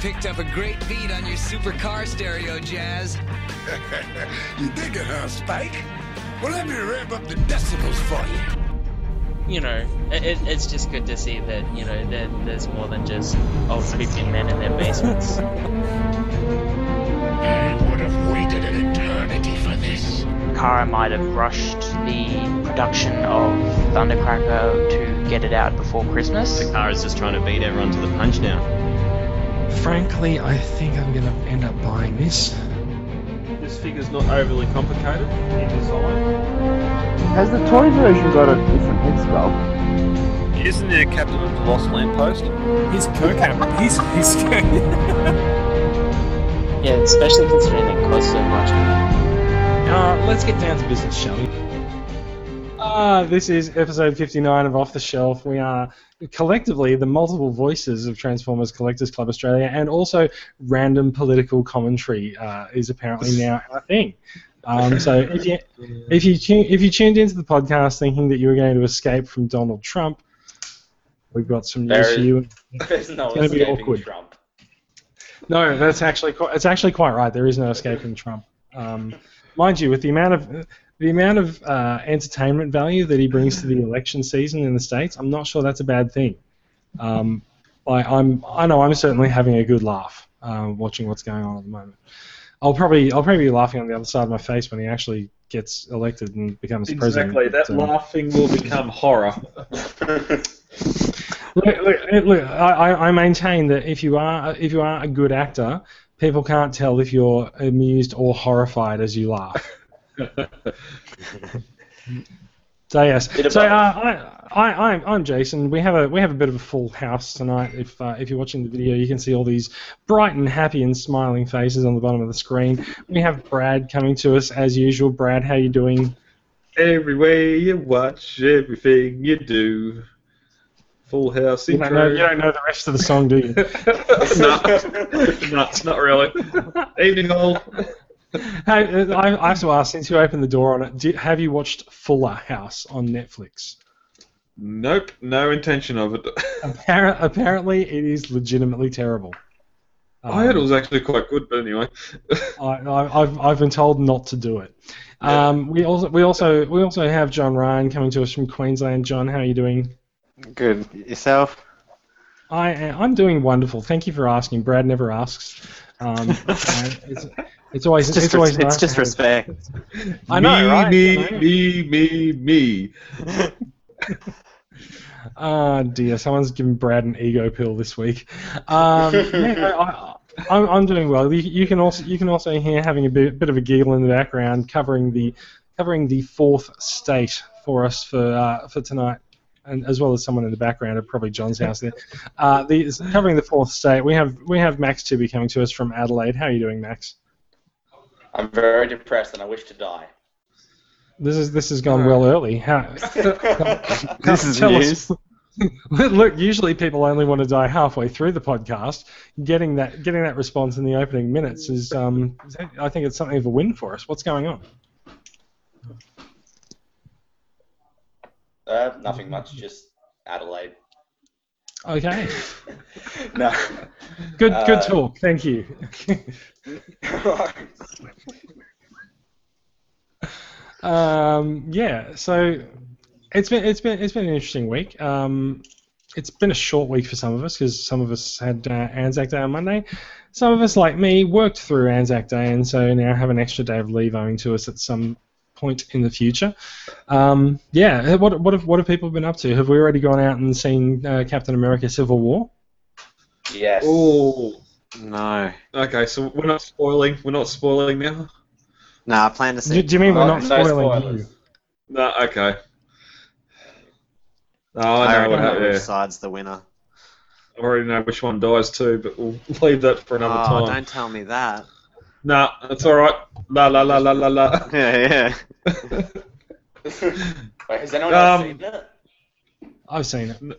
picked up a great beat on your supercar stereo, Jazz. you dig it, huh, Spike? Well, let me ramp up the decibels for you. You know, it, it, it's just good to see that, you know, there, there's more than just old creepy men in their basements. I would have waited an eternity for this. Kara might have rushed the production of Thundercracker to get it out before Christmas. Kara's just trying to beat everyone to the punch now. Frankly, I think I'm going to end up buying this. This figure's not overly complicated in design. Has the toy version got a different head sculpt? Isn't there a captain of the Lost Lamppost? He's co-captain. He's he's. Yeah, especially considering it costs so much. Uh, let's get down to business, shall we? Uh, this is episode 59 of Off the Shelf. We are collectively the multiple voices of Transformers Collectors Club Australia, and also random political commentary uh, is apparently now a thing. Um, so if you if you if you tuned into the podcast thinking that you were going to escape from Donald Trump, we've got some news There for you. There's no It's gonna be escaping awkward. Trump. No, that's actually quite, it's actually quite right. There is no escaping Trump. Um, mind you, with the amount of the amount of uh, entertainment value that he brings to the election season in the states, I'm not sure that's a bad thing. Um, I, I'm I know I'm certainly having a good laugh uh, watching what's going on at the moment. I'll probably I'll probably be laughing on the other side of my face when he actually gets elected and becomes president. Exactly. That So- laughing will become horror. Look, look, look I, I I maintain that if you are if you are a good actor, people can't tell if you're amused or horrified as you laugh. So yes, so uh. I, I I'm I'm Jason. We have a we have a bit of a full house tonight. If uh, if you're watching the video, you can see all these bright and happy and smiling faces on the bottom of the screen. We have Brad coming to us as usual. Brad, how you doing? Every way you watch, everything you do. Full house You don't, intro. know, you don't know the rest of the song, do you? no, no, not really. Evening all. Hey, I, I have to ask, since you opened the door on it, did, have you watched Fuller House on Netflix? Nope, no intention of it. Appar- apparently, it is legitimately terrible. I heard it was actually quite good, but anyway. I, I, I've, I've been told not to do it. Um, we also we also we also have John Ryan coming to us from Queensland. John, how are you doing? Good. Yourself? I I'm doing wonderful. Thank you for asking. Brad never asks. Um, it's, it's always It's it's, just, always res- nice it's just respect. I know, me, right? me, I know. me, me, me. Ah, dear, someone's given Brad an ego pill this week. Um, yeah, I, I'm, I'm doing well. You, you can also you can also hear having a bit, bit of a giggle in the background, covering the covering the fourth state for us for uh, for tonight, and as well as someone in the background at probably John's house there. Uh, the, covering the fourth state, we have we have Max Tibby coming to us from Adelaide. How are you doing, Max? I'm very depressed and I wish to die. This is this has gone well early. How, This is news. us- Look, usually people only want to die halfway through the podcast. Getting that getting that response in the opening minutes is, um, I think it's something of a win for us. What's going on? Uh, nothing much, just Adelaide. Okay, no. good good Uh, talk. Thank you. um, yeah, so it's been it's been it's been an interesting week. Um, it's been a short week for some of us because some of us had uh, Anzac Day on Monday. Some of us, like me, worked through Anzac Day and so now have an extra day of leave owing to us at some point in the future. Um, yeah, what what have what have people been up to? Have we already gone out and seen uh, Captain America: Civil War? yes. Oh, No. okay. So we're not spoiling. We're not spoiling now. No, I plan to Do, see. do you mean we're Oh, not no spoiling spoilers. you? No. Okay. Oh, I I know already what know happened. which Yeah. side's the winner. I already know which one dies too, but we'll leave that for another Oh, time. don't tell me that. Nah, that's all right. La la la la la la. Yeah, yeah. Wait, has anyone else Um, seen it? I've seen it. No.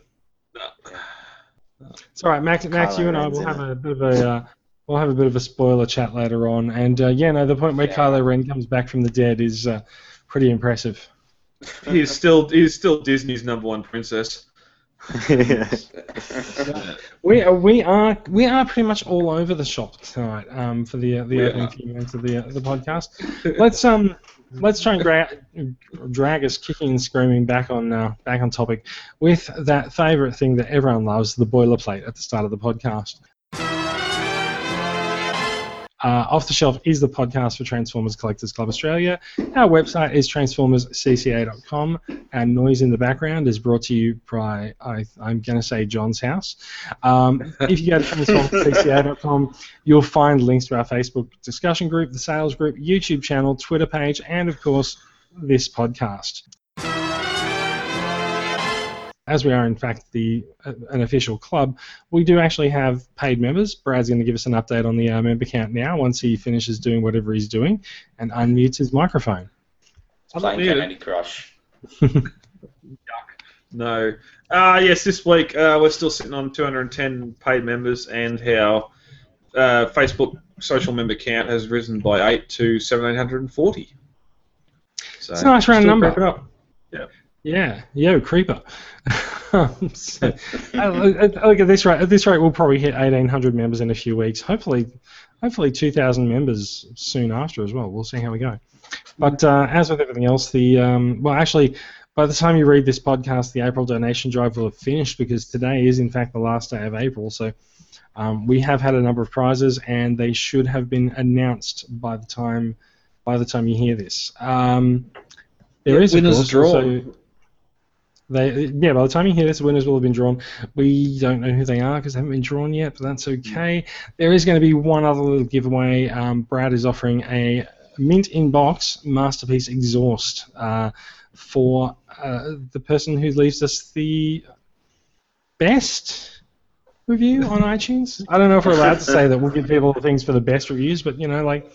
It's all right, Max. Max, Kylo you and I will in have a bit of a uh, we'll have a bit of a spoiler chat later on. And uh, yeah, no, the point where Yeah. Kylo Ren comes back from the dead is uh, pretty impressive. He's still he's still Disney's number one princess. We are, we are we are pretty much all over the shop tonight um, for the uh, the We opening are. few minutes of the uh, the podcast. Let's um let's try and gra- drag us kicking and screaming back on uh, back on topic with that favourite thing that everyone loves, the boilerplate at the start of the podcast. Uh, Off the Shelf is the podcast for Transformers Collectors Club Australia. Our website is transformerscca.com. Our noise in the background is brought to you by, I, I'm going to say, John's house. Um, if you go to transformerscca.com, you'll find links to our Facebook discussion group, the sales group, YouTube channel, Twitter page, and of course, this podcast. As we are, in fact, the uh, an official club, we do actually have paid members. Brad's going to give us an update on the uh, member count now once he finishes doing whatever he's doing and unmutes his microphone. Playing Unmuted. Candy Crush. No. Uh, yes, this week uh, we're still sitting on 210 paid members, and our uh, Facebook social member count has risen by 8 to 1740. So, It's a nice round number. creeping up. Yeah, yo, creeper. so, uh, look look at this rate. At this rate, we'll probably hit 1,800 members in a few weeks. Hopefully, hopefully 2,000 members soon after as well. We'll see how we go. But uh, as with everything else, the um, well, actually, by the time you read this podcast, the April donation drive will have finished because today is in fact the last day of April. So um, we have had a number of prizes, and they should have been announced by the time by the time you hear this. Um, there Yeah, is winners course, drawn. also- they, yeah, by the time you hear this, winners will have been drawn. We don't know who they are because they haven't been drawn yet, but that's okay. There is going to be one other little giveaway. Um, Brad is offering a mint in box masterpiece exhaust uh, for uh, the person who leaves us the best review on iTunes. I don't know if we're allowed to say that we'll give people things for the best reviews, but you know, like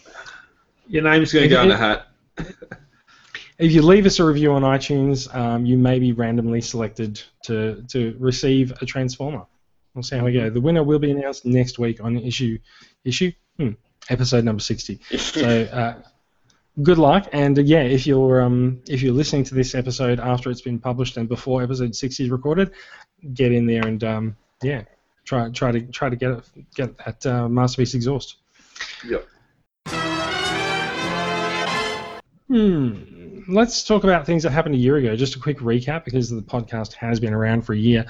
Your name's going to go in the hat. if you leave us a review on iTunes, um, you may be randomly selected to, to receive a Transformer. We'll see how we go. The winner will be announced next week on issue issue hmm, episode number sixty. So uh, good luck, and uh, yeah, if you're um, if you're listening to this episode after it's been published and before episode sixty is recorded, get in there and um, yeah, try try to try to get it, get that uh, masterpiece exhaust. Yep. Hmm. Let's talk about things that happened a year ago. Just a quick recap because the podcast has been around for a year.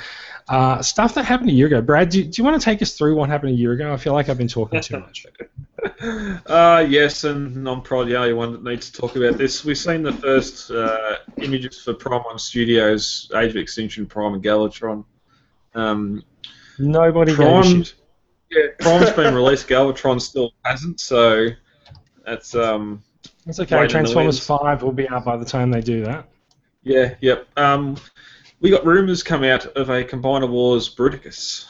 Uh, stuff that happened a year ago. Brad, do, do you want to take us through what happened a year ago? I feel like I've been talking too much. Uh, yes, and I'm probably the only one that needs to talk about this. We've seen the first uh, images for Prime One Studios, Age of Extinction, Prime, and Galvatron. Um, Nobody Prime, Yeah, Prime's been released, Galvatron still hasn't, so that's um, It's okay. In Transformers 5 will be out by the time they do that. yeah, yep. Um, we got rumours come out of a Combiner Wars Bruticus,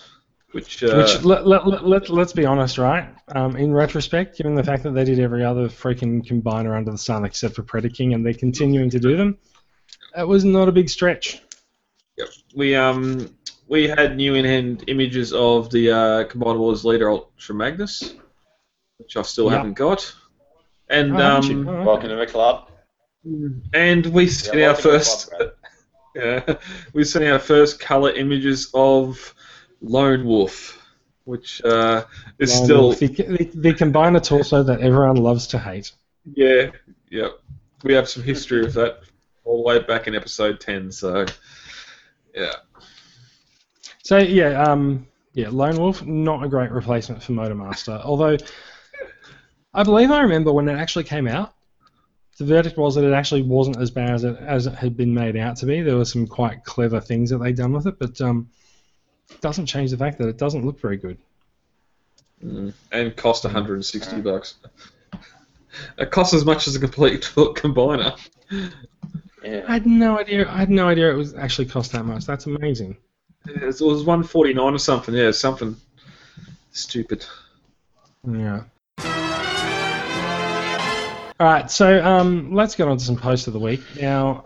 which, uh, Which, let, let, let, let, let's be honest, right? Um, in retrospect, given the fact that they did every other freaking combiner under the sun except for Predaking and they're continuing to do them, that was not a big stretch. Yep. We um we had new in-hand images of the uh, Combiner Wars leader Ultra Magnus, which I still Yeah. haven't got, and Oh, um Oh, okay. Welcome to the club. and we seen Yeah, our welcome to the first club, yeah we seen our first color images of Lone Wolf, which uh, is Lone still Wolf, the, the, the combiner torso that everyone loves to hate. yeah yeah we have some history with that all the way back in episode ten, so yeah. So yeah, um, yeah, Lone Wolf not a great replacement for Motormaster. Although I believe I remember when it actually came out, the verdict was that it actually wasn't as bad as it, as it had been made out to be. There were some quite clever things that they'd done with it, but um, it doesn't change the fact that it doesn't look very good. Mm. and cost 160 bucks. It costs as much as a complete combiner. I had no idea. I had no idea it was actually cost that much. That's amazing. It was 149 or something. Yeah, something stupid. Yeah. All right, so um, let's get on to some posts of the week now.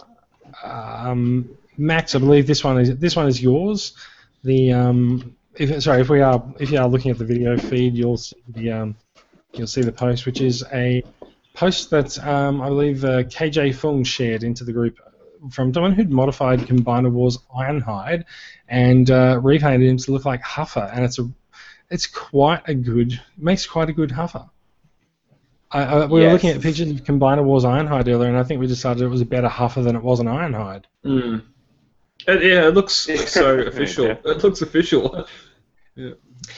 Um, Max, I believe this one is this one is yours. The um, if sorry, if we are if you are looking at the video feed, you'll see the um, you'll see the post, which is a post that um, I believe uh, KJ Fung shared into the group from someone who'd modified Combiner Wars Ironhide and uh, repainted him to look like Huffer, and it's a it's quite a good makes quite a good Huffer. I, I, we were looking at pictures of Combiner Wars Ironhide earlier, and I think we decided it was a better Huffer than it was an Ironhide. Mm. It, yeah, it looks so official. Yeah. It looks official. Yeah,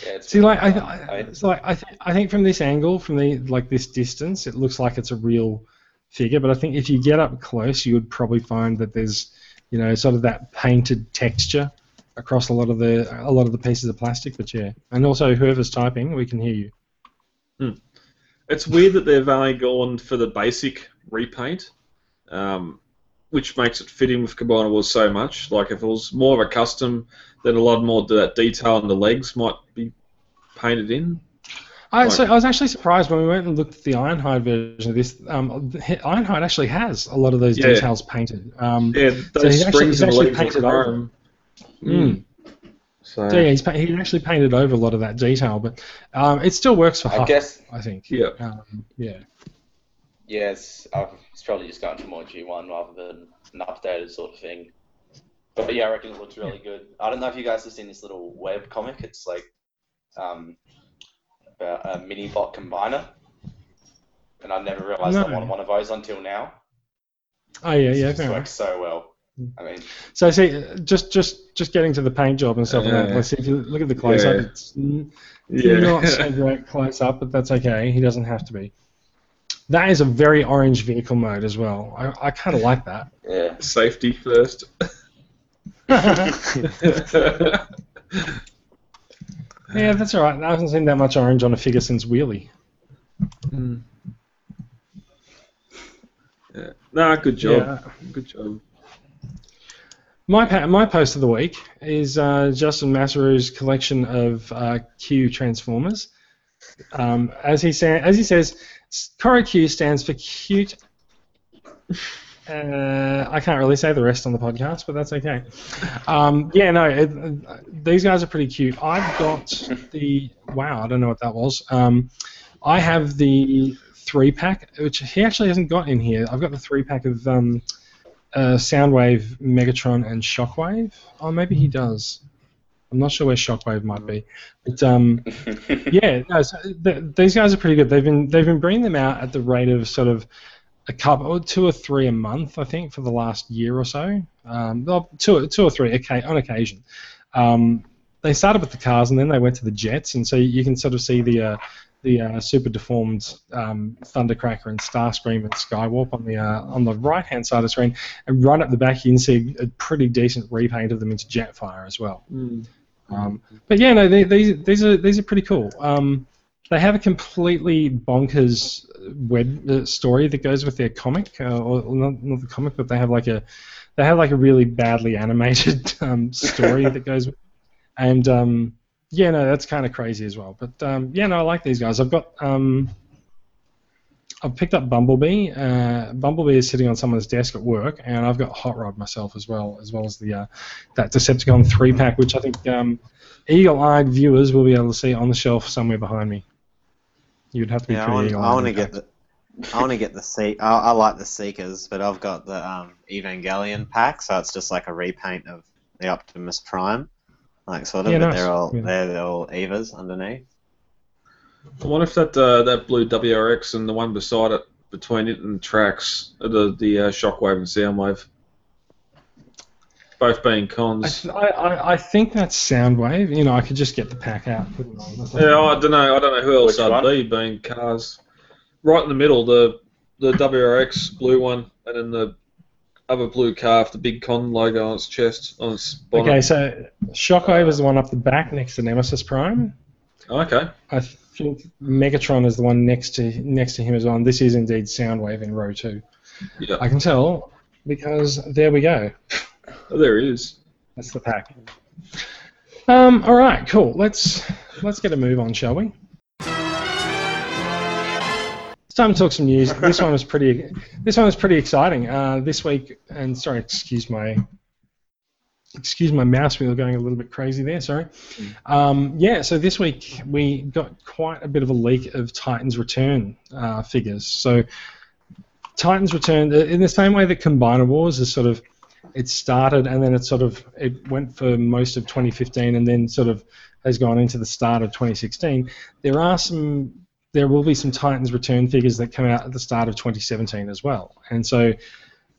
it's See, like I, I, fun. it's like I, th- I think from this angle, from the like this distance, it looks like it's a real figure. But I think if you get up close, you would probably find that there's, you know, sort of that painted texture across a lot of the a lot of the pieces of plastic. But yeah, and also whoever's typing, we can hear you. It's weird that they've only gone for the basic repaint, um, which makes it fit in with Combiner Wars so much. Like if it was more of a custom, then a lot more of that detail on the legs might be painted in. I, so I was actually surprised when we went and looked at the Ironhide version of this. Um, Ironhide actually has a lot of those Yeah. details painted. Um, Yeah, So those he's actually- springs he's and actually legs are painted over. mm. So, So yeah, he's, pa- he actually painted over a lot of that detail, but um, it still works for I Huff, guess I think. yeah. Um, yeah. yes, I've, it's probably just going to more G1 rather than an updated sort of thing. But yeah, I reckon it looks really good. I don't know if you guys have seen this little web comic. It's like um, about a mini bot combiner, and I never realised I No. wanted one of those until now. Oh yeah, yeah. it Fair works so well. I mean, So see, uh, just just just getting to the paint job and stuff like that. Yeah. Let's see if you look at the close up. Yeah. It's n- Yeah. not so great close up, but that's okay. He doesn't have to be. That is a very orange vehicle mode as well. I, I kind of like that. yeah. Safety first. Yeah, that's all right. I haven't seen that much orange on a figure since Wheelie. yeah. Nah, good job. Yeah. Good job. My my post of the week is uh, Justin Massaru's collection of uh, Q Transformers. Um, as he sa- as he says, Cora Q stands for cute. Uh, I can't really say the rest on the podcast, but that's okay. Um, yeah, no, it, uh, these guys are pretty cute. I've got the wow, I don't know what that was. Um, I have the three pack, which he actually hasn't got in here. I've got the three pack of um, uh, Soundwave, Megatron, and Shockwave. Oh, maybe he does. I'm not sure where Shockwave might be, but um, yeah, no, so th- these guys are pretty good. They've been they've been bringing them out at the rate of sort of a couple, or two or three a month, I think, for the last year or so. Um, well, two, two or three okay, on occasion. Um, they started with the cars and then they went to the jets, and so you can sort of see the uh, the uh, super deformed um, Thundercracker and Starscream and Skywarp on the uh, on the right hand side of the screen, and right up the back you can see a pretty decent repaint of them into Jetfire as well. Um, but yeah, no, they, these these are these are pretty cool. Um, they have a completely bonkers web uh, story that goes with their comic, uh, or or not, not the comic, but they have like a they have like a really badly animated um, story that goes, with and um, yeah, no, that's kind of crazy as well. But um, yeah, no, I like these guys. I've got um, I've picked up Bumblebee. Uh, Bumblebee is sitting on someone's desk at work, and I've got Hot Rod myself as well, as well as the uh, that Decepticon three pack, which I think um, eagle-eyed viewers will be able to see on the shelf somewhere behind me. You'd have to be Yeah, I pretty want, eagle-eyed. I want to get the. I want to get the Se- I, I like the Seekers, but I've got the um, Evangelion pack, so it's just like a repaint of the Optimus Prime, like sort of. Yeah, but nice. they're all Yeah. they're, they're all Evas underneath. I wonder if that uh, that blue WRX and the one beside it, between it and tracks, the the uh, Shockwave and Soundwave, both being I, cons. th- I, I, I think that's Soundwave. You know, I could just get the pack out. Put it on. Yeah, I don't know. I don't know who else Which I'd one? be being cars. Right in the middle, the the WRX blue one, and then the other blue car with the big con logo on its chest on its bonnet. Okay, so Shockwave is the one up the back next to Nemesis Prime. Okay. I think Megatron is the one next to next to him as well. And this is indeed Soundwave in row two. Yeah. I can tell because there we go. Oh, there he is. That's the pack. Um, all right, cool. Let's let's get a move on, shall we? It's time to talk some news. This one was pretty. This one was pretty exciting. Uh, this week, and sorry, excuse my. Excuse my mouse wheel going a little bit crazy there. Sorry. Um, yeah, so this week we got quite a bit of a leak of Titans Return uh, figures. So Titans Return, uh, in the same way that Combiner Wars is sort of it started and then it sort of it went for most of 2015 and then sort of has gone into the start of 2016. There are some there will be some Titans return figures that come out at the start of 2017 as well. And so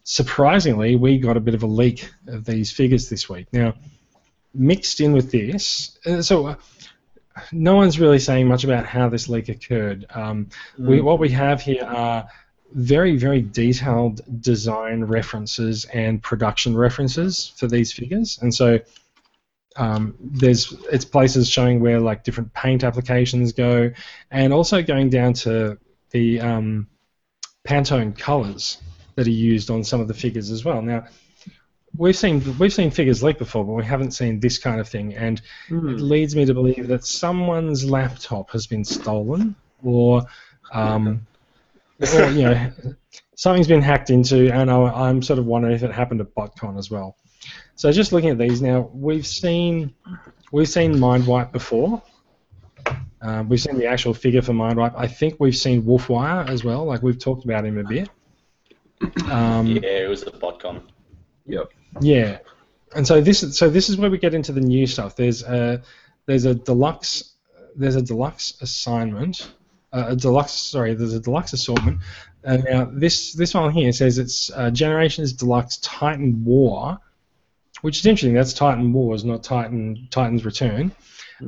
surprisingly, we got a bit of a leak of these figures this week. Now, mixed in with this, uh, so uh, no one's really saying much about how this leak occurred. Um, we, what we have here are very, very detailed design references and production references for these figures, and so um, there's it's places showing where like different paint applications go, and also going down to the um, Pantone colors that are used on some of the figures as well. Now, we've seen we've seen figures leak before, but we haven't seen this kind of thing, and it leads me to believe that someone's laptop has been stolen, or, um, or you know, something's been hacked into, and I, I'm sort of wondering if it happened at BotCon as well. So just looking at these now, we've seen we've seen Mindwipe before. Um, we've seen the actual figure for Mindwipe. I think we've seen Wolfwire as well. Like we've talked about him a bit. Um, yeah, it was a botcon. yeah, yeah and so this is so this is where we get into the new stuff. There's a there's a deluxe there's a deluxe assignment, uh, a deluxe sorry there's a deluxe assortment. Uh, now this this one here says it's uh, Generations Deluxe Titan War, which is interesting. That's Titan Wars, not Titan Titan's Return.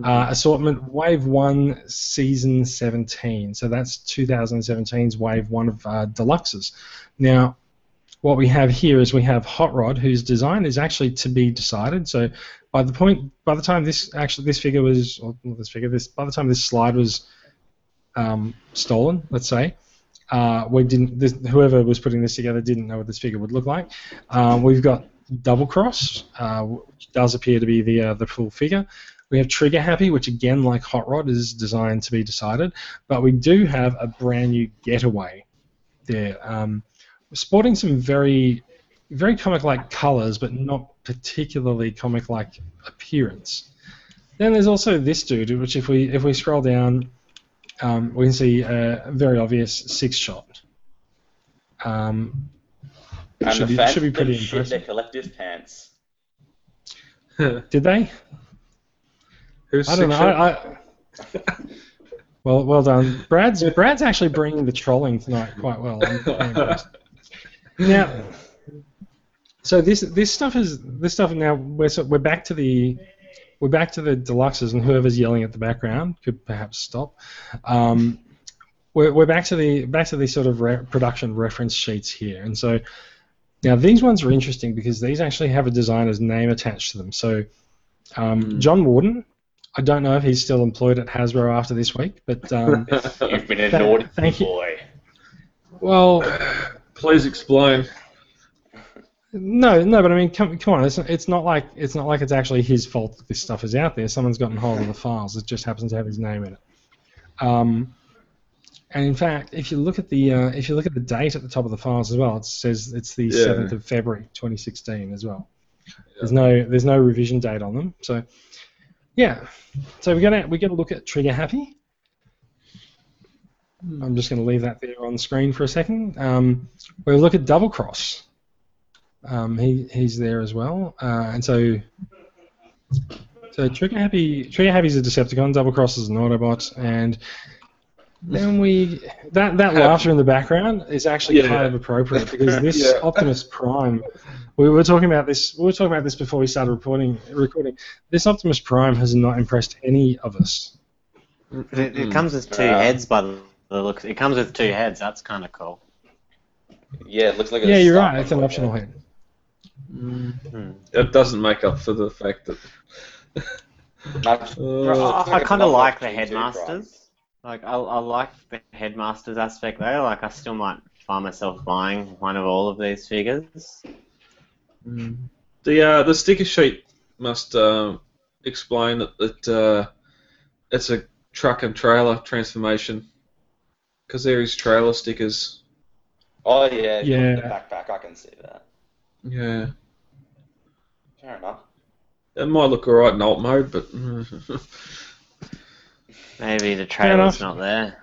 Uh, assortment Wave One Season 17. So that's 2017's Wave One of uh, deluxes. Now, what we have here is we have Hot Rod, whose design is actually to be decided. So by the point, by the time this actually this figure was, or not this figure, this by the time this slide was um, stolen, let's say, uh, we didn't. This, whoever was putting this together didn't know what this figure would look like. Um, we've got Double Cross, uh, which does appear to be the uh, the full figure. We have Trigger Happy, which again, like Hot Rod, is designed to be decided. But we do have a brand new Getaway there, um, sporting some very, very comic-like colours, but not particularly comic-like appearance. Then there's also this dude, which if we if we scroll down, um, we can see a very obvious six-shot. Um, And should the be, fact should be pretty shit impressive. their collective pants. Did they? Who's I don't know. I, I, well, well done. Brad's Brad's actually bringing the trolling tonight quite well. I'm very impressed. Now, so this this stuff is this stuff now we're so we're back to the we're back to the deluxes and whoever's yelling at the background could perhaps stop. Um, we're, we're back to the back to these sort of re- production reference sheets here, and so now these ones are interesting because these actually have a designer's name attached to them. So um, John Warden, I don't know if he's still employed at Hasbro after this week, but um, You've been a Tha- naughty thank you. boy. well, Please explain. no, no, but I mean, come, come on, it's, it's not like it's not like it's actually his fault that this stuff is out there. Someone's gotten hold of the files. It just happens to have his name in it. Um, and in fact, if you look at the uh, if you look at the date at the top of the files as well, it says it's the Yeah. seventh of February, 2016 as well. There's no there's no revision date on them. So yeah, so we're gonna we're gonna look at Trigger Happy. I'm just going to leave that there on the screen for a second. Um, we'll look at Double Cross. Um, he he's there as well, uh, and so so Trigger Happy Trigger happy is a Decepticon, Double Cross is an Autobot, and then we that that laughter in the background is actually Yeah. kind of appropriate because this Yeah. Optimus Prime. We were talking about this. We were talking about this before we started reporting, recording. This Optimus Prime has not impressed any of us. It, it comes with two Yeah. heads by the the looks. It comes with two heads. That's kind of cool. Yeah, it looks like a Yeah, you're right. It's an optional head. It doesn't make up for the fact that. Uh, I, I kind of like the G2 headmasters. Prize. Like I, I like the headmasters aspect though. Like I still might find myself buying one of all of these figures. The uh, the sticker sheet must uh, explain that, that uh, it's a truck and trailer transformation because there is trailer stickers. Oh yeah, Yeah. The backpack, I can see that. Yeah, Fair enough. it might look alright in alt mode, but Maybe the Fair trailer's not there.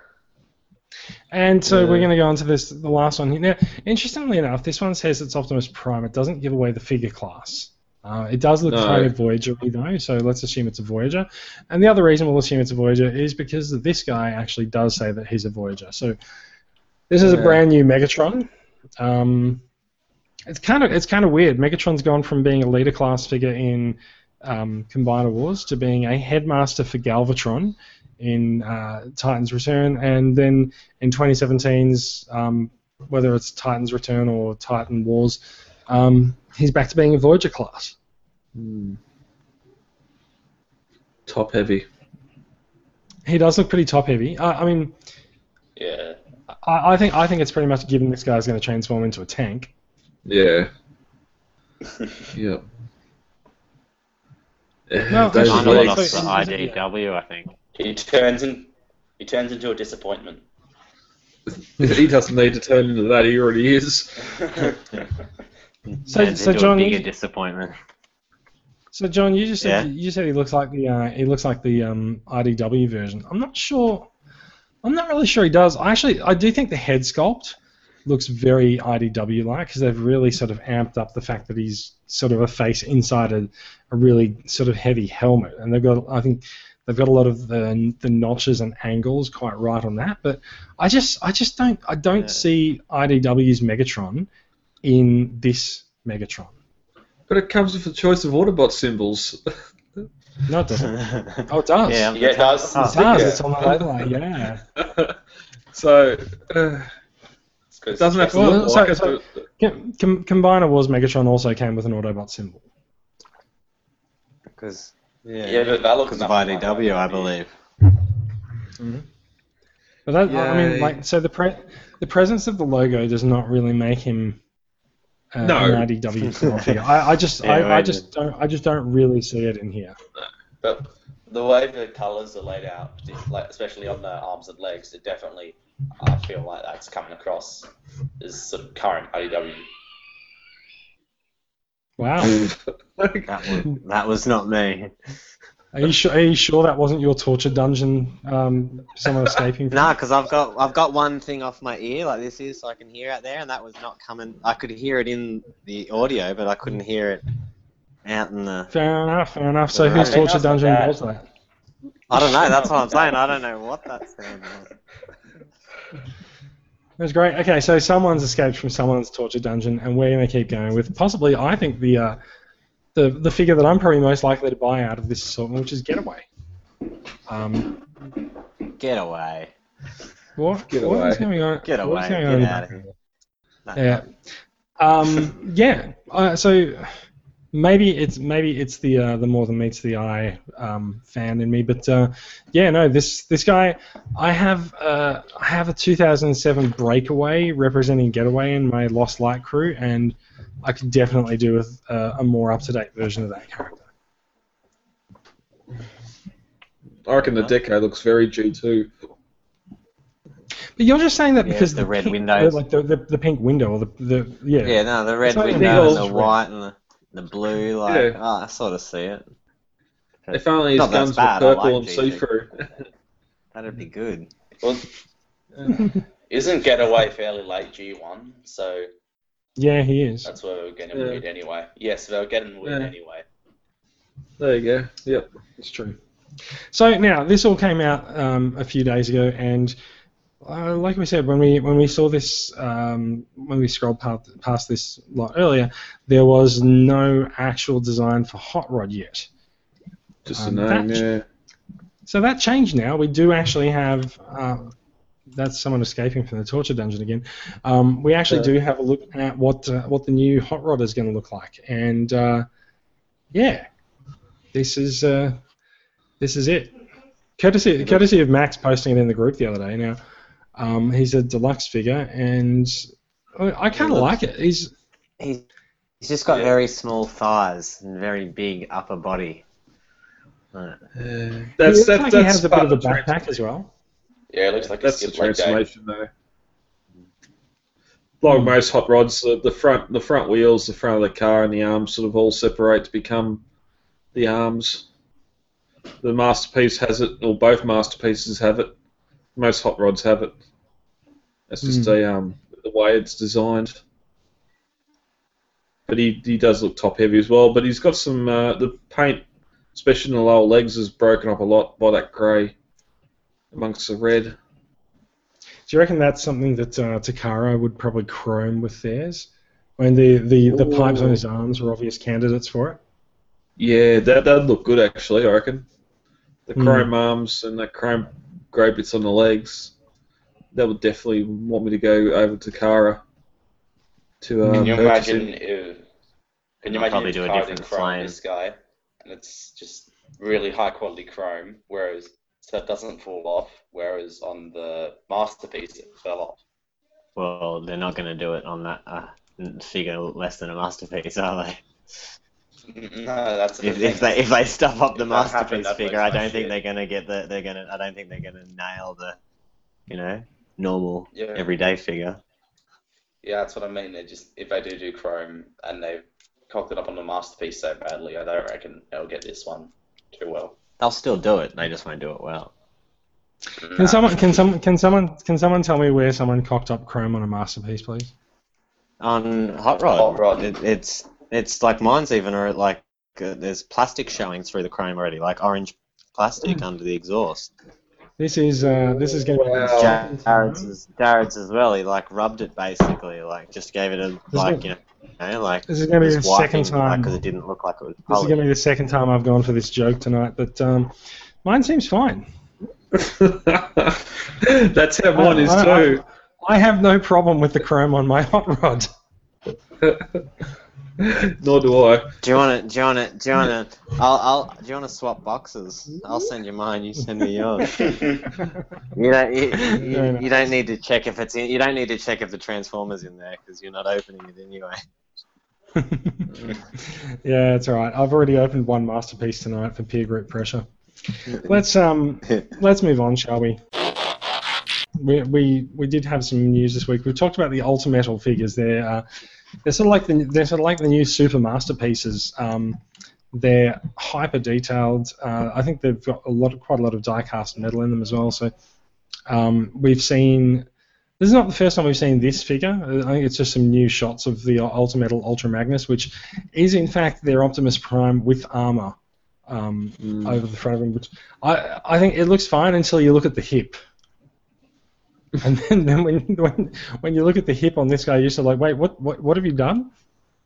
And so we're going to go on to this, the last one here. Now, interestingly enough, this one says it's Optimus Prime. It doesn't give away the figure class. Uh, it does look No. kind of Voyager though, so let's assume it's a Voyager. And the other reason we'll assume it's a Voyager is because this guy actually does say that he's a Voyager. So this is a brand new Megatron. Um, it's kind of it's kind of weird. Megatron's gone from being a leader class figure in um, Combiner Wars to being a headmaster for Galvatron in uh, Titans Return, and then in 2017's um, whether it's Titans Return or Titan Wars, um, he's back to being a Voyager class. Hmm. Top heavy. He does look pretty top heavy. I, I mean, Yeah. I, I think I think it's pretty much given this guy's going to transform into a tank. Yeah. yep. No, Those actually, Kind lost legs. the IDW, I think. He turns in. He turns into a disappointment. he doesn't need to turn into that. He already is. So, Turns so into John, a bigger you, disappointment. so John, you just said Yeah. you said he looks like the uh, he looks like the um, IDW version. I'm not sure. I'm not really sure he does. I actually I do think the head sculpt looks very IDW like because they've really sort of amped up the fact that he's sort of a face inside a, a really sort of heavy helmet, and they've got I think they've got a lot of the the notches and angles quite right on that. But I just I just don't I don't Yeah. see IDW's Megatron in this Megatron. But it comes with a choice of Autobot symbols. No, it doesn't. Oh, it does. Yeah, yeah, it does. Oh, It does. Yeah. It's on the overlay. Yeah. so uh, it doesn't have to Well, look sorry, like sorry. it. Com- Com- Combiner Wars Megatron also came with an Autobot symbol. Because yeah, Yeah, but that looks because of nothing like IDW, I that. believe. But that, I mean, Yay. like, so the pre- the presence of the logo does not really make him uh, No. an IDW style figure. I, I just, Yeah, I, I right. just don't, I just don't really see it in here. But the way the colours are laid out, like especially on the arms and legs, it definitely I feel like that's coming across as sort of current IDW. Wow. That was, that was not me. Are you sure? Are you sure that wasn't your torture dungeon? Um, someone escaping? From? Nah, because I've got I've got one thing off my ear like this is, so I can hear out there, and that was not coming. I could hear it in the audio, but I couldn't hear it out in the. Fair enough. Fair enough. So Right. whose torture dungeon bad. was that? I don't know. That's what I'm saying. I don't know what that sound was. It was great. Okay, so someone's escaped from someone's torture dungeon, and we're going to keep going with possibly, I think, the uh, the the figure that I'm probably most likely to buy out of this assortment, which is Getaway. Um, Get away. what? Get what is going on? Get what is going Get on out of background? here. Yeah. Um, yeah. Uh, so maybe it's maybe it's the uh, the more than meets the eye um, fan in me, but uh, yeah, no, this this guy, I have uh, I have a 2007 Breakaway representing Getaway in my Lost Light crew, and I could definitely do with uh, a more up to date version of that character. I reckon the deco looks very G2. But you're just saying that Yeah, because the red pink, windows. like the, the, the pink window, or the, the yeah. Yeah, no, the red like window and the white and the, the blue, like, Yeah. oh, I sort of see it. If only his Not that guns it's were bad, I purple like and GT. see-through. That'd be good. Well, isn't Getaway fairly late G1? So Yeah, he is. that's where we're getting Yeah. weird anyway. Yes, they were getting weird Yeah. anyway. there you go. Yep. It's true. So now this all came out um, a few days ago, and uh, like we said, when we when we saw this, um, when we scrolled past, past this lot earlier, there was no actual design for Hot Rod yet. Just Um, a name, yeah. So that changed now. We do actually have. Um, that's someone escaping from the torture dungeon again. Um, we actually do have a look at what uh, what the new Hot Rod is going to look like, and uh, yeah, this is uh, this is it. Courtesy courtesy of Max posting it in the group the other day. Now, um, he's a deluxe figure, and I, I kind of like it. He's He's, he's just got Yeah. very small thighs and very big upper body. Right. That's he that's looks like that's he has a bit of a backpack as well. Yeah, it looks like That's a the skip leg transformation, though. Like Hmm. most hot rods, the, the front the front wheels, the front of the car, and the arms sort of all separate to become the arms. The masterpiece has it, or both masterpieces have it. Most hot rods have it. That's just a um the way it's designed. But he, he does look top heavy as well. But he's got some uh, the paint, especially in the lower legs, is broken up a lot by that grey amongst the red. Do you reckon that's something that uh, Takara would probably chrome with theirs? When the, the, the pipes on his arms were obvious candidates for it? Yeah, that that'd look good actually. I reckon the Hmm. chrome arms and the chrome grey bits on the legs. That would definitely want me to go over to Kara. To um, Can you purchase imagine it. if? Can you I'll imagine probably if do a different did chrome flame. this guy, and it's just really high quality chrome, whereas so it doesn't fall off, whereas on the masterpiece it fell off. Well, they're not going to do it on that uh, figure less than a masterpiece, are they? No, that's If, if they if they stuff up the If that happened, masterpiece that figure, I don't think shit. they're going to get the they're going to I don't think they're going to nail the, you know, normal Yeah. everyday figure. Yeah, that's what I mean. They just if they do do chrome and they've cocked it up on the masterpiece so badly, I don't reckon they'll get this one too well. They'll still do it. They just won't do it well. Can someone can some can someone can someone tell me where someone cocked up chrome on a masterpiece, please? On hot rod, Hot rod. It, it's it's like mine's even or like uh, there's plastic showing through the chrome already, like orange plastic Hmm. under the exhaust. This is uh, this is going to be Wow. Jared's as, Jared's as well. He like rubbed it basically, like just gave it a like you know, you know like This is gonna be the second wiping, like, it didn't look like it was This is going to be the second time I've gone for this joke tonight, but um, mine seems fine. That's how mine is I- too. I have no problem with the chrome on my hot rod. Nor do I. Do you want to? Do you want to? Do you want to? I'll, I'll. Do you want to swap boxes? I'll send you mine. You send me yours. You don't. You, Very you, nice. you don't need to check if it's in. You don't need to check if the transformers in there because you're not opening it anyway. yeah, it's all right. I've already opened one masterpiece tonight for peer group pressure. Let's um, let's move on, shall we? We, we we did have some news this week. We've talked about the Ultimetal figures. They're uh, they're sort of like the they're sort of like the new super masterpieces. Um, they're hyper detailed. Uh, I think they've got a lot, quite a lot of die-cast metal in them as well. So um, we've seen. This is not the first time we've seen this figure. I think it's just some new shots of the Ultimetal Ultra Magnus, which is in fact their Optimus Prime with armor um, over the front of him. Which I I think it looks fine until you look at the hip. And then, then when, when when you look at the hip on this guy, you're sort of like, wait, what what what have you done?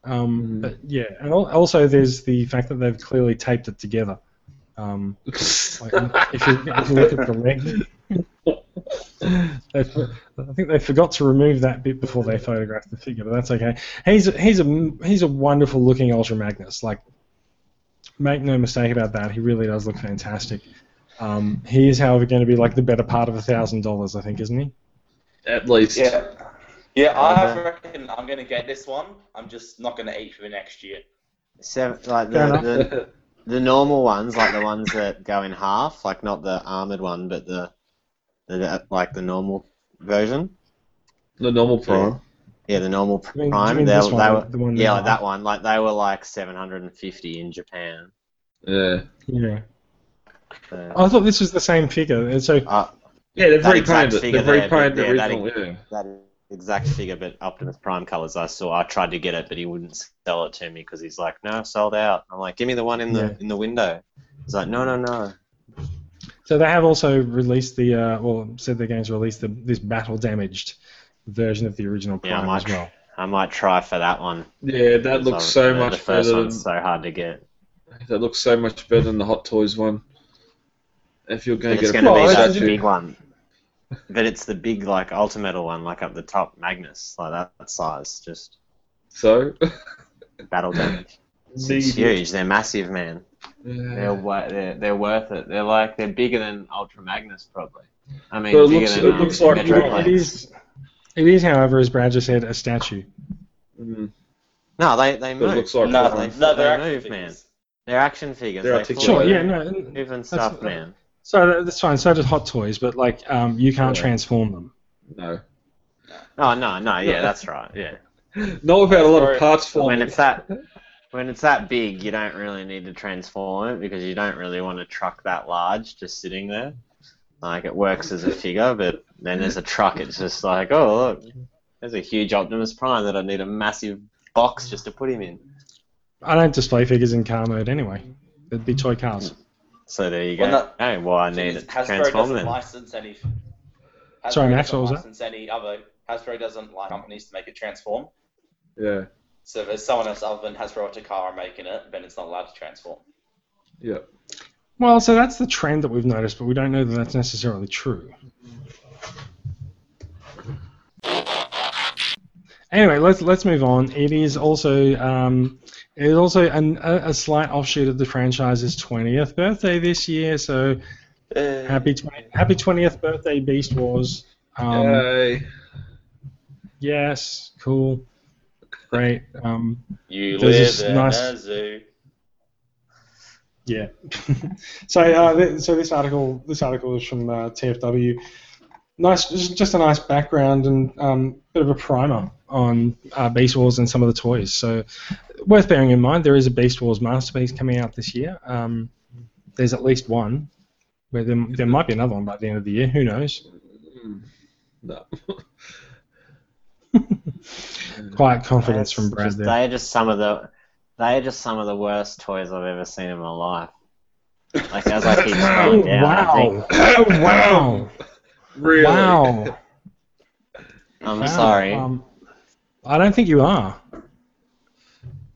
Um, But yeah, and al- also there's the fact that they've clearly taped it together. Um, like, if, you, if you look at the leg, I think they forgot to remove that bit before they photographed the figure, but that's okay. He's a, he's a he's a wonderful looking Ultra Magnus. Like, make no mistake about that. He really does look fantastic. Um, he is, however, going to be like the better part of a thousand dollars, I think, isn't he? At least. Yeah. Yeah, I reckon I'm gonna get this one. I'm just not gonna eat for the next year. Seven, like the, the the normal ones, like the ones that go in half, like not the armored one, but the, the like the normal version. The normal prime. Yeah, the normal You mean- you mean They, this they one, were, the one yeah, that- like that one. Like they were like 750 in Japan. Yeah. Yeah. So, I thought this was the same figure. and So uh, Yeah, they've That exact repainted it. figure They've there, but repainted the yeah, that. Yeah. that exact figure, but Optimus Prime colors. I saw. I tried to get it, but he wouldn't sell it to me because he's like, "No, sold out." I'm like, "Give me the one in the Yeah. in the window." He's like, "No, no, no." So they have also released the, uh, well, said they're going to release the, this battle damaged version of the original Yeah, I Prime might, as well. I might try for that one. Yeah, that looks so the, much The first better. Than, one's so hard to get. that looks so much better than the Hot Toys one. If you're going But to it's get a going to be prize that big one. But it's the big, like, Ultimetal one, like up the top, Magnus, like that, that size, just So. battle damage. It's Need- huge. They're massive, man. They're, wa- they're they're worth it. They're like they're bigger than Ultra Magnus, probably. I mean, But it bigger looks- than it um, looks like- Metroplex. It is, it is, however, as Brad just said, a statue. Mm. No, they they But it move. looks like No, Prime. no, they they're action move, man. figures. They're action figures. They're they articulate. Sure, yeah, no. move and stuff, man. So that's fine. So does Hot Toys, but like um, you can't Yeah. transform them. No. Oh no, no, yeah, that's right. Yeah, Not without a lot Sorry. of parts but when it's that when it's that big, you don't really need to transform it because you don't really want a truck that large just sitting there. Like it works as a figure, but then as a truck, it's just like, oh look, there's a huge Optimus Prime that I need a massive box just to put him in. I don't display figures in car mode anyway. It'd be toy cars. So there you go. Well, that- oh, well, I need it to Hasbro transform doesn't then. license any. Hasbro Sorry, Max, what was that? license any other. Hasbro doesn't like companies to make it transform. Yeah. So if there's someone else other than Hasbro or Takara making it, then it's not allowed to transform. Yeah. Well, so that's the trend that we've noticed, but we don't know that that's necessarily true. Anyway, let's let's move on. It is also um, it is also an, a, a slight offshoot of the franchise's 20th birthday this year. So happy 20, happy 20th birthday, Beast Wars. Um, Yay. Yes, cool, great. Um, You There's live in nice- a zoo. Yeah. so, uh, th- so this article, this article is from uh, TFW. Nice, just just a nice background and um, bit of a primer on uh, Beast Wars and some of the toys. So, worth bearing in mind, there is a Beast Wars masterpiece coming out this year. Um, there's at least one. Where there, there might be another one by the end of the year. Who knows? No. Quiet confidence That's from Brad just- there. They are just some of the they are just some of the worst toys I've ever seen in my life. Like as I keep Oh, scrolling down, I think, wow! Wow! Really? Wow! I'm Wow. sorry. Um, I don't think you are.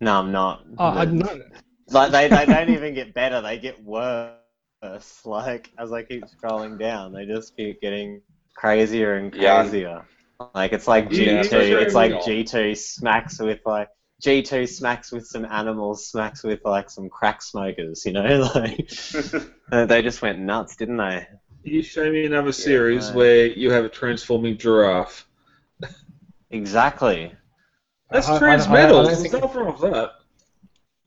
no, I'm not. Oh, I, The- no, Like they, they don't even get better; they get worse. Like as I keep scrolling down, they just keep getting crazier and Yeah. crazier. Like it's like G Yeah, two. sure. It's like G two smacks with like G two smacks with some animals, smacks with like some crack smokers. You know, like they they just went nuts, didn't they? You show me another series right. where you have a transforming giraffe. Exactly. That's I- transmetal. don't There's think- nothing wrong with that.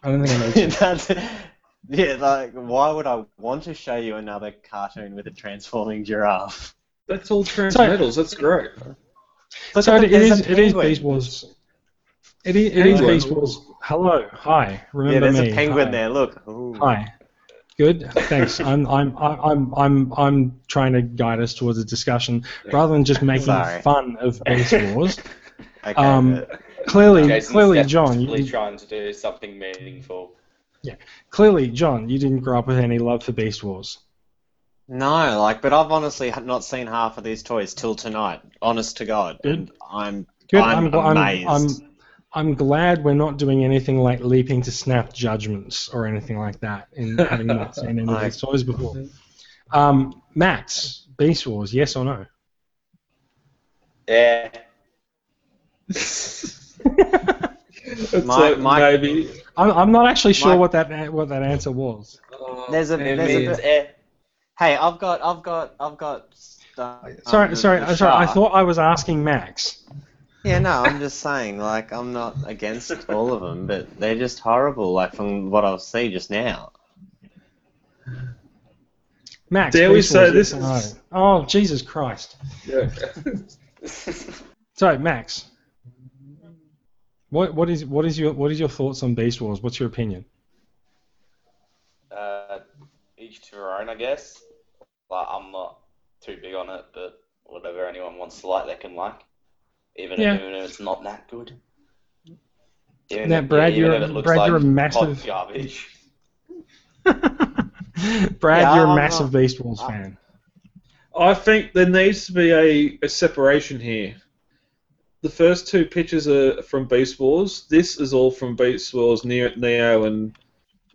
I don't think I mentioned. That's, yeah, like why would I want to show you another cartoon with a transforming giraffe? That's all transmetals. That's great. Look so at it, the- it there's is. a It is penguin. Beast Wars. It is. It is Beast Wars. Hello. Hi. Remember Yeah, there's me. a penguin Hi. there. Look. Ooh. Hi. Good. Thanks. I'm. I'm. I'm. I'm. I'm trying to guide us towards a discussion rather than just making Sorry. fun of Beast Wars. Okay, Um, Clearly, Jason's clearly, John. desperately You, trying to do something meaningful. Yeah, clearly, John. You didn't grow up with any love for Beast Wars. no, like, but I've honestly not seen half of these toys till tonight. Honest to God, Good. and I'm Good. I'm, I'm, amazed. I'm, I'm glad we're not doing anything like leaping to snap judgments or anything like that in having not seen any of these toys before. Um, Max, Beast Wars, yes or no? Yeah. My- my- maybe. I'm, I'm not actually sure My- what that what that answer was. There's a It there's a means bit, eh. hey, I've got I've got I've got. Uh, Sorry, um, sorry, sorry. I thought I was asking Max. Yeah, no, I'm just saying, like, I'm not against all of them, but they're just horrible, like, from what I see just now. Max, Dare we say this is- Oh, Jesus Christ! Yeah. So, Max, what what is what is your what is your thoughts on Beast Wars? What's your opinion? Uh, each to their own, I guess. Like, I'm not too big on it, but whatever anyone wants to like, they can like. Even, Yeah. if, even if it's not that good. Even Now, if, Brad, even you're- if it looks Brad, like you're a massive- garbage. Brad, Yeah, you're a I'm massive not- Beast Wars I- fan. I think there needs to be a, a separation here. The first two pictures are from Beast Wars. This is all from Beast Wars Neo, Neo and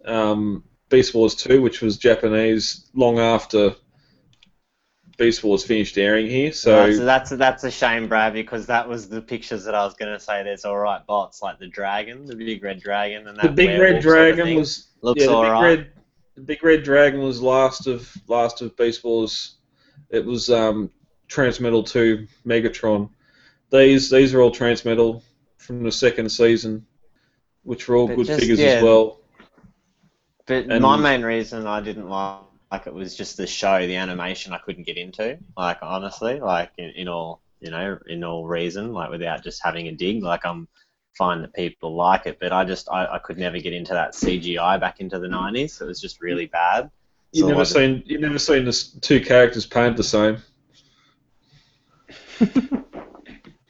um, Beast Wars 2, which was Japanese long after Beast Wars finished airing here. So that's, that's that's a shame, Brad, because that was the pictures that I was gonna say. There's all right bots like the dragon, the big red dragon, and that the big red werewolf sort of dragon was looks yeah, the big right. red the big red dragon was last of last of Beast Wars. It was um, Transmetal 2 Megatron. These these are all Transmetal from the second season, which were all But good just, figures yeah, as well. But And- my main reason I didn't like, like it was just the show, the animation I couldn't get into. Like honestly, like in, in all you know, in all reason, like without just having a dig. Like I'm fine that people like it, but I just I, I could never get into that CGI back into the '90s. It was just really bad. You So never like- seen you never seen the two characters painted the same.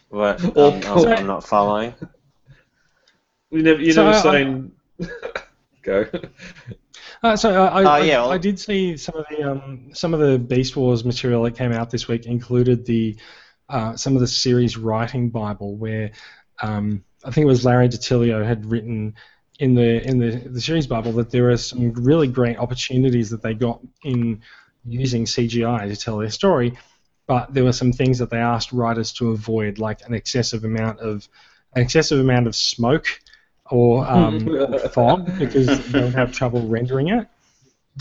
What? Or- um, I'm, I'm, I'm not following. You never you So never I- I- seen. Go. Uh, so I, I, Oh, I- yeah, I did see some of the um, some of the Beast Wars material that came out this week included the uh, some of the series writing Bible where um, I think it was Larry DiTilio had written in the in the, the series Bible that there are some really great opportunities that they got in using CGI to tell their story, but there were some things that they asked writers to avoid, like an excessive amount of an excessive amount of smoke or, um, fog because they'll have trouble rendering it.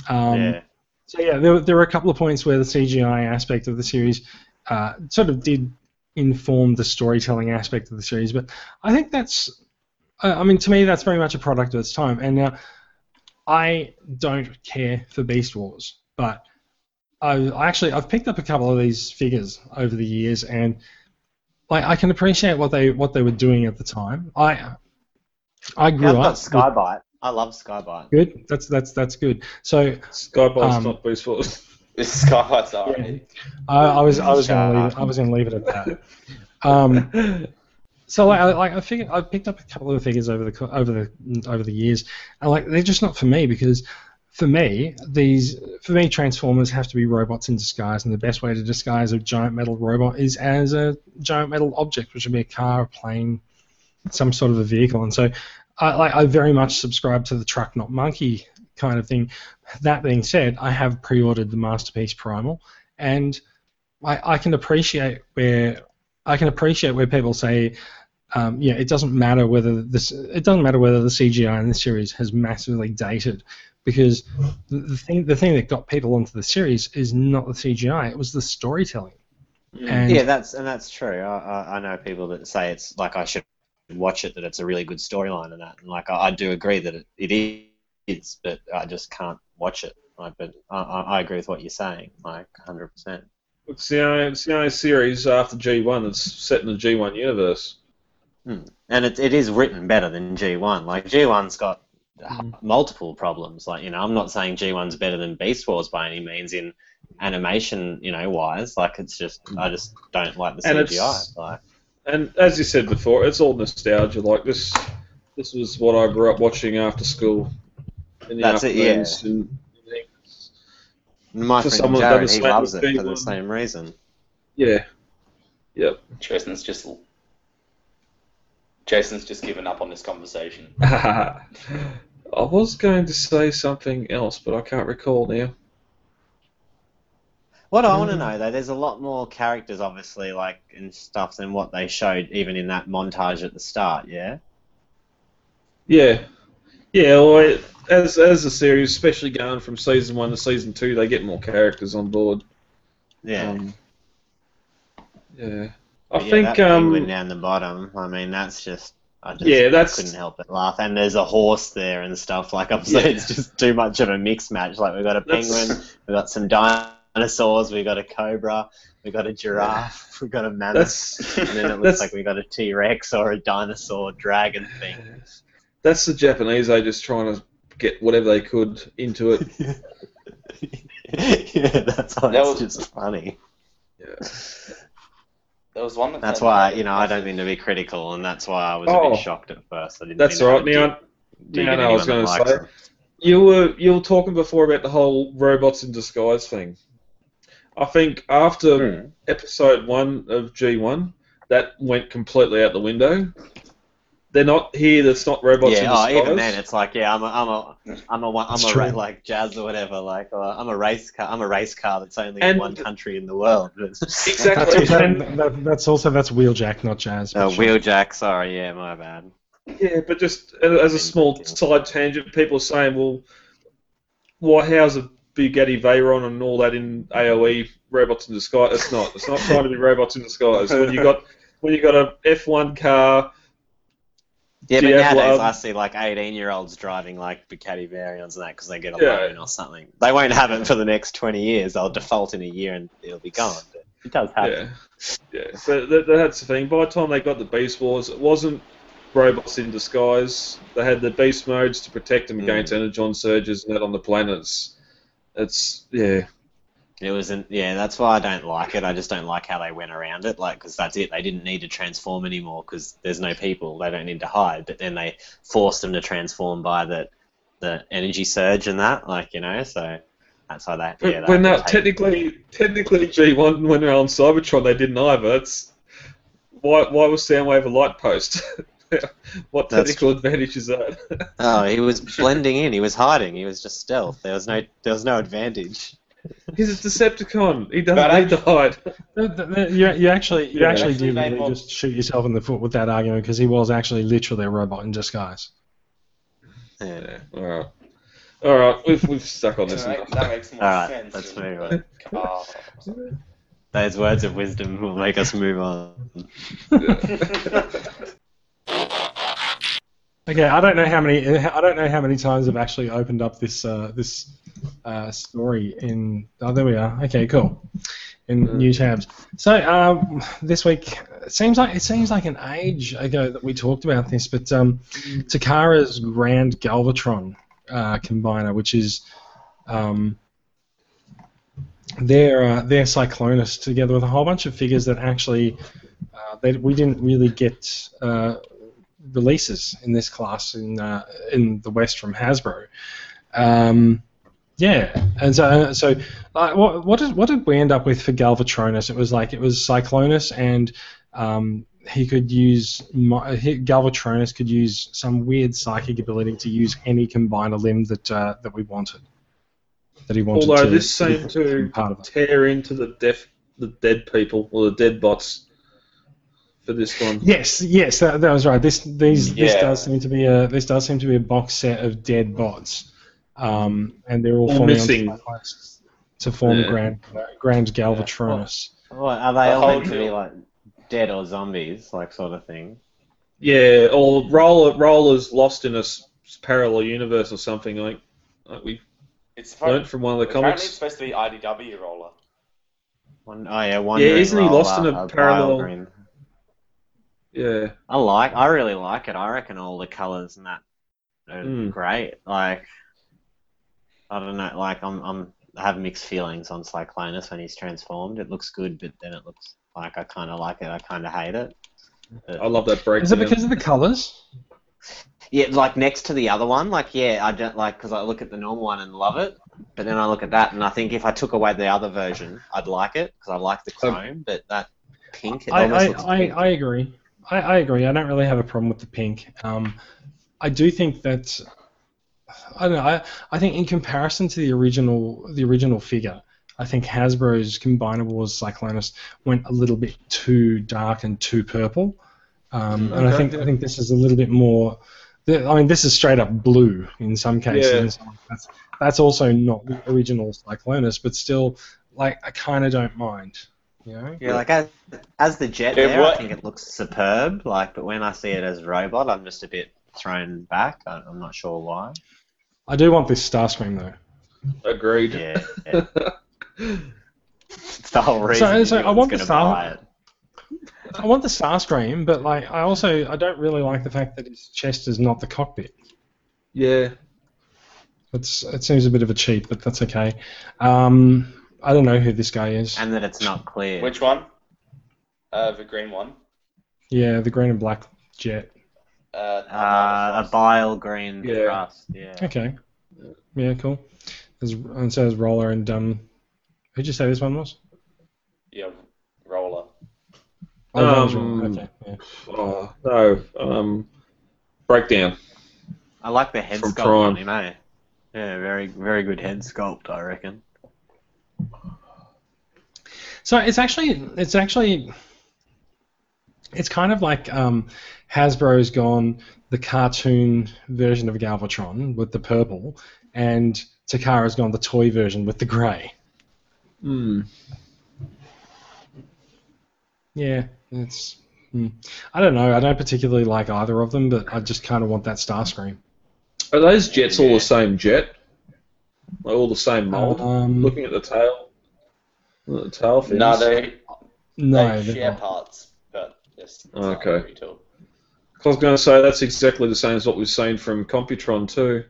Um, yeah. so yeah, there, were- there were a couple of points where the CGI aspect of the series uh, sort of did inform the storytelling aspect of the series, but I think that's, uh, I mean, to me, that's very much a product of its time. And now, I don't care for Beast Wars, but I, I actually I've picked up a couple of these figures over the years, and like I can appreciate what they what they were doing at the time. I I grew I've up got with- Skybite. I love Skybite. Good. That's that's that's good. So Skybite's Um, not Beast Force. This is Skylight's yeah, I, I was I was Shut going to leave it, I was going to leave it at that. Um, so like I, like I figured I picked up a couple of figures over the over the over the years, and like they're just not for me because for me these for me Transformers have to be robots in disguise, and the best way to disguise a giant metal robot is as a giant metal object, which would be a car, a plane, some sort of a vehicle, and so I like I very much subscribe to the truck not monkey kind of thing. That being said, I have pre-ordered the Masterpiece Primal, and I, I can appreciate where I can appreciate where people say, um, yeah, it doesn't matter whether this it doesn't matter whether the CGI in this series has massively dated, because the, the thing the thing that got people onto the series is not the CGI, it was the storytelling. And Yeah, that's and that's true. I, I, I know people that say it's like I should watch it, that it's a really good storyline and that, and like I, I do agree that it, it is, but I just can't watch it. Like, but I, I I agree with what you're saying, like 100. percent It's the only, it's the only series after G1 that's set in the G1 universe. And it, it is written better than G1. Like G1's got uh, multiple problems. Like you know, I'm not saying G1's better than Beast Wars by any means in animation, you know, wise. Like it's just I just don't like the And CGI. it's- Like And as you said before, it's all nostalgia. Like this, this was what I grew up watching after school. In the That's it, yeah. afternoons and my For friend Jared, he loves it with for the same reason. Yeah. Yep. Jason's just Jason's just given up on this conversation. I was going to say something else, but I can't recall now. What I want to know though, there's a lot more characters, obviously, like and stuff than what they showed even in that montage at the start. Yeah. Yeah. Yeah, well, it, as as the series, especially going from season one to season two, they get more characters on board. Yeah. Um, yeah. I yeah, think that um, down the bottom. I mean, that's just. I just Yeah, that's- couldn't help but laugh. And there's a horse there and stuff. Like I'm saying, Yeah. it's just too much of a mix match. Like we've got a That's- penguin, we've got some dinosaurs, we've got a cobra, we've got a giraffe, we've got a mammoth, that's and then it looks like we got a T Rex or a dinosaur dragon thing. that's the Japanese. They just trying to get whatever they could into it. yeah, that's why That was- just funny. Yeah. There was one that That's why you know I don't mean to be critical, and that's why I was a Oh. bit shocked at first. I didn't. That's mean to all have right. a Now, dig- dig now I at know I was going to say. them. You were you were talking before about the whole robots in disguise thing. I think after Hmm. episode one of G one, that went completely out the window. They're not here. That's not robots in Yeah, oh, even then, it's like, yeah, I'm a, I'm a, I'm a, I'm That's a, ra- like jazz or whatever. Like, uh, I'm a race car. I'm a race car that's only in one country in the world. That's, exactly. that, that, that's also that's Wheeljack, not Jazz. uh, but sure. Wheeljack. Sorry, yeah, my bad. Yeah, but just as a small side tangent, people are saying, well, why how's a Bugatti Veyron and all that in AOE robots in disguise? It's not. It's not trying to be robots in disguise. When you got when you got a F1 car, Yeah, but nowadays um, I see like 18 year olds driving like Bugatti Veyrons and that because they get a Yeah. loan or something. They won't have it for the next 20 years. They'll default in a year and it'll be gone. But it does happen. yeah, yeah. So that, that's the thing. By the time they got the Beast Wars, it wasn't robots in disguise. They had the Beast modes to protect them Mm. against energon surges and that on the planets. It's yeah. It wasn't. Yeah, that's why I don't like it. I just don't like how they went around it. Like, because that's it. They didn't need to transform anymore because there's no people. They don't need to hide. But then they forced them to transform by the the energy surge and that. Like, you know. So that's why they. But Yeah, when that technically technically G1 when they're on Cybertron they didn't either. It's why why was Soundwave a light post? what That's technical advantage is that? Oh, he was blending in. He was hiding. He was just stealth. There was no. There was no advantage. He's a Decepticon. He doesn't But need to hide. You, you actually, you Yeah. actually Actually do made really more- just shoot yourself in the foot with that argument because he was actually literally a robot in disguise. Yeah. Yeah. All right. All right. We've we've stuck on this. That, enough. that makes more All right, sense. let's than move on. car. Those words of wisdom will make us move on. Okay, I don't know how many. I don't know how many times I've actually opened up this uh, this uh, story in. Oh, there we are. Okay, cool. In Mm. new tabs. So um, this week it seems like it seems like an age ago that we talked about this, but um, Takara's Grand Galvatron uh, combiner, which is um, their uh, their Cyclonus, together with a whole bunch of figures that actually uh, they, we didn't really get. Uh, releases in this class in uh, in the West from Hasbro. Um, yeah, and so so uh, what what did what did we end up with for Galvatronus? It was like it was Cyclonus, and um, he could use Galvatronus could use some weird psychic ability to use any combiner limb that uh, that we wanted. That he wanted Although to, this seemed to of tear into the deaf the dead people or the dead bots for this one. Yes, yes, that, that was right. This these this does seem to be a this does seem to be a box set of dead bots, um, and they're all All forming missing. onto to form Yeah. Grand Grand Galvatronus. What are they The all meant to be like dead or zombies, like sort of thing? Yeah, or roller rollers lost in a parallel universe or something like like we It's learnt from one of the apparently it's comics. supposed to be IDW roller. One, oh yeah, one. Yeah, isn't he lost in a a parallel- green. Yeah. I like. I really like it. I reckon all the colours and that are Mm. great. Like, I don't know. Like, I'm, I'm, I have mixed feelings on Cyclonus when he's transformed. It looks good, but then it looks like I kind of like it. I kind of hate it. But- I love that breakdown. Is it because of the colours? yeah, like next to the other one. Like, yeah, I don't like because I look at the normal one and love it, but then I look at that and I think if I took away the other version, I'd like it because I like the Um, chrome. but that pink, it I, almost I, looks I, pink. I agree. I, I agree. I don't really have a problem with the pink. Um, I do think that I don't know. I, I think in comparison to the original the original figure, I think Hasbro's Combinables Cyclonus went a little bit too dark and too purple. Um, and I Okay. think I think this is a little bit more. I mean, this is straight up blue in some cases. Yeah. That's, that's also not the original Cyclonus, but still, like I kind of don't mind. You know? Yeah, like as, as the jet Yeah, there, I think it looks superb. Like, but when I see it as a robot, I'm just a bit thrown back. I, I'm not sure why. I do want this Starscream though. Agreed. Yeah, yeah. it's the whole reason. So- so I anyone's want the gonna Star- buy it. I want the Starscream, but like I also I don't really like the fact that his chest is not the cockpit. yeah. It's it seems a bit of a cheat, but that's okay. Um, I don't know who this guy is. and that it's not clear. Which one? Uh, the green one. Yeah, the green and black jet. Uh, uh, a bile green Yeah. crust. Yeah. Okay. Yeah, cool. There's, and so there's Roller and um, who'd you say this one was? yeah, roller. Oh, Um, Okay. Yeah. Oh no. Um, breakdown. I like the head From sculpt Prime. on him, eh? Yeah, very very good head sculpt, I reckon. So it's actually it's actually it's kind of like um, Hasbro's gone the cartoon version of Galvatron with the purple, and Takara's gone the toy version with the grey. Hmm. Yeah, it's. hmm. I don't know. I don't particularly like either of them, but I just kind of want that Starscream. Are those jets all the same jet? Like all the same mold? Um, Looking at the tail. The tail fins. No, they no, they share not. parts, but yes. Okay. I was going to say that's exactly the same as what we've seen from Computron too,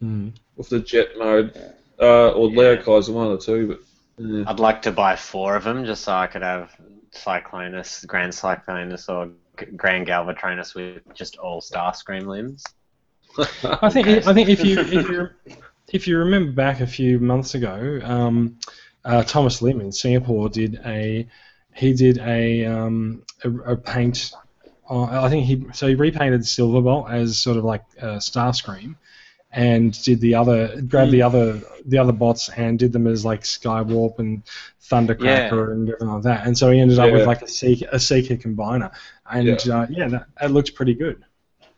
Hmm. with the jet mode. uh, or Leo Yeah. Kaiser, one of the two. But yeah. I'd like to buy four of them just so I could have Cyclonus, Grand Cyclonus, or Grand Galvatronus with just all Starscream limbs. I think I think if you if you if you remember back a few months ago, um, uh, Thomas Lim in Singapore did a he did a um, a, a paint. Uh, I think he so he repainted Silverbolt as sort of like uh, Starscream, and did the other grabbed the other the other bots and did them as like Skywarp and Thundercracker and everything like that. And so he ended up Yeah. with like a Seeker, a Seeker combiner, and yeah, uh, yeah that, that looks pretty good.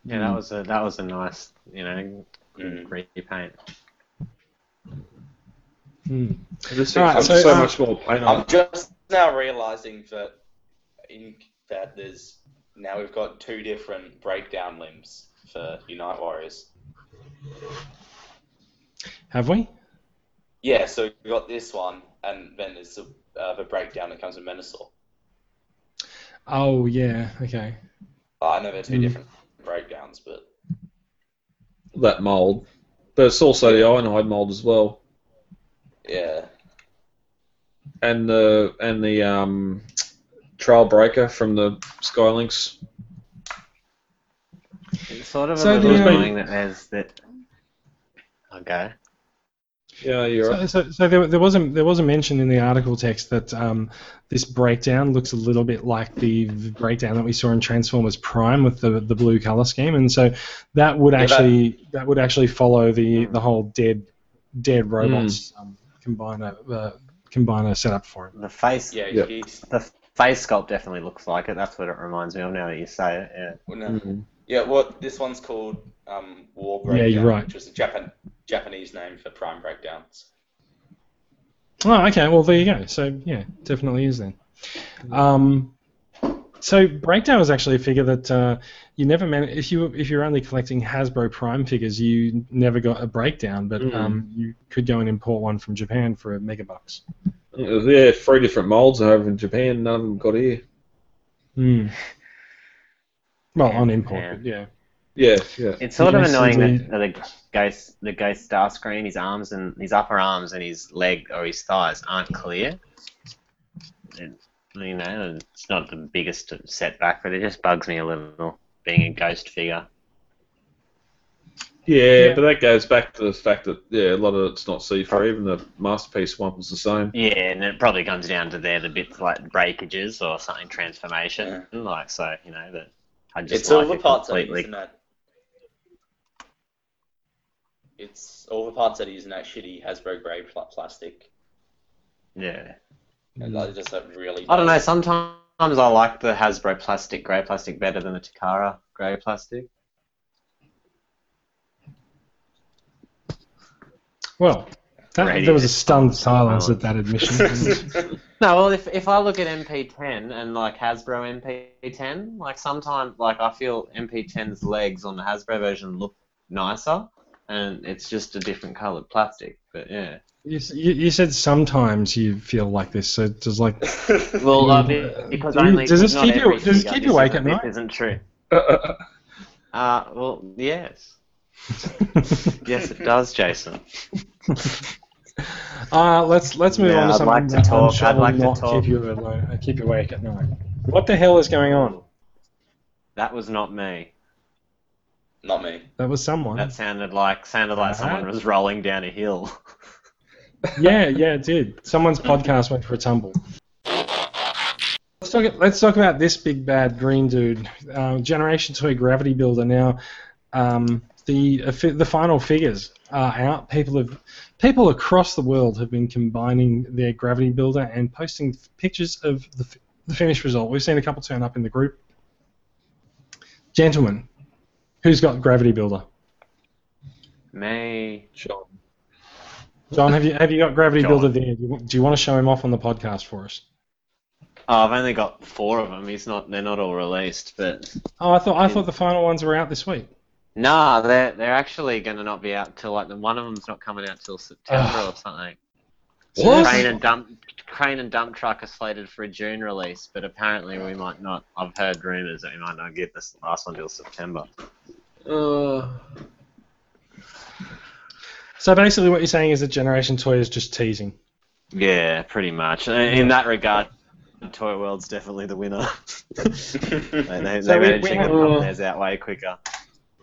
Yeah, that was a that was a nice, you know, Mm. repaint. Hmm. This Alright, so, so, uh, much more paint I'm it. just now realizing that in that there's now we've got two different breakdown limbs for Unite Warriors. Have we? Yeah, so we've got this one, and then there's the, uh, the breakdown that comes with Menasor. Oh yeah. Okay. I know they're two Mm. different breakdowns, but that mold, but it's also the Ironhide mold as well, yeah. and the and the um, Trail Breaker from the Sky Lynx. It's sort of a So little the, um, annoying that there's that. Okay. Yeah, you're So, right. so, so there, there was a there was a mention in the article text that um, this breakdown looks a little bit like the breakdown that we saw in Transformers Prime with the the blue color scheme, and so that would Yeah, actually that, would actually follow the the whole dead dead robots um, combiner uh, combiner setup for it. The face, Yeah, Yep. the face sculpt definitely looks like it. That's what it reminds me of now that you say it. Yeah. well, no. Mhm. Yeah, what this one's called um, War Yeah, you're right. which was a Japan Japanese name for Prime breakdowns. Oh, okay. Well, there you go. So yeah, definitely is then. Um, so breakdown is actually a figure that uh, you never man- if you if you're only collecting Hasbro Prime figures, you never got a breakdown, but Mm. um, you could go and import one from Japan for a mega bucks. Yeah, three different molds over in Japan. None of them got here. Hmm. Well, Yeah, on import, yeah. yeah. Yeah, yeah. It's sort of annoying indeed. that, that the ghost, the ghost Starscream, his arms and his upper arms and his leg or his thighs aren't clear. And, you know, it's not the biggest setback, but it just bugs me a little being a ghost figure. Yeah, Yeah. but that goes back to the fact that yeah, a lot of it's not see-through. Even the masterpiece one was the same. Yeah, and it probably comes down to there the bits like breakages or something transformation, like so. You know that I just It's like all the it parts that are completely. using that. It's all the parts that are using that shitty Hasbro grey pl- plastic. Yeah, And that just that really. I don't know. Sometimes I like the Hasbro plastic, grey plastic, better than the Takara grey plastic. Well, that, there was a stunned silence silence. at that admission. No, well, if, if I look at MP10 and like Hasbro MP10, like sometimes like I feel MP10's legs on the Hasbro version look nicer, and it's just a different coloured plastic. But yeah, you, you, you said sometimes you feel like this, so does like well, uh, Mm. be- because Do you- only does this keep you- does this keep you awake at night? Isn't true. Uh, well, yes, yes, it does, Jason. Uh, let's let's move Yeah, on to I'd something like to that talk- shall I'd like to not talk. keep you alone, uh, keep you awake at night. What the hell is going on? That was not me. Not me. That was someone. That sounded like sounded like someone was rolling down a hill. yeah, yeah, it did. Someone's podcast went for a tumble. Let's talk. Let's talk about this big bad green dude. Uh, Generation Toy Gravity Builder. Now, um, the uh, the final figures are out. People have people across the world have been combining their Gravity Builder and posting pictures of the, f- the finished result. We've seen a couple turn up in the group. Gentlemen, who's got Gravity Builder? Me. John. John, have you have you got Gravity John. Builder there? Do you, do you want to show him off on the podcast for us? Oh, I've only got four of them. He's not. They're not all released, but Oh, I thought I thought the final ones were out this week. nah, they're they're actually going to not be out till like the one of them's not coming out till September or something. What? Crane and dump Crane and dump truck are slated for a June release, but apparently we might not. I've heard rumours that we might not get this last one till September. Uh, So basically, what you're saying is that Generation Toy is just teasing. Yeah, pretty much. In that regard, Toy World's definitely the winner. they they, So they we- managed we to have- get up theirs out way quicker.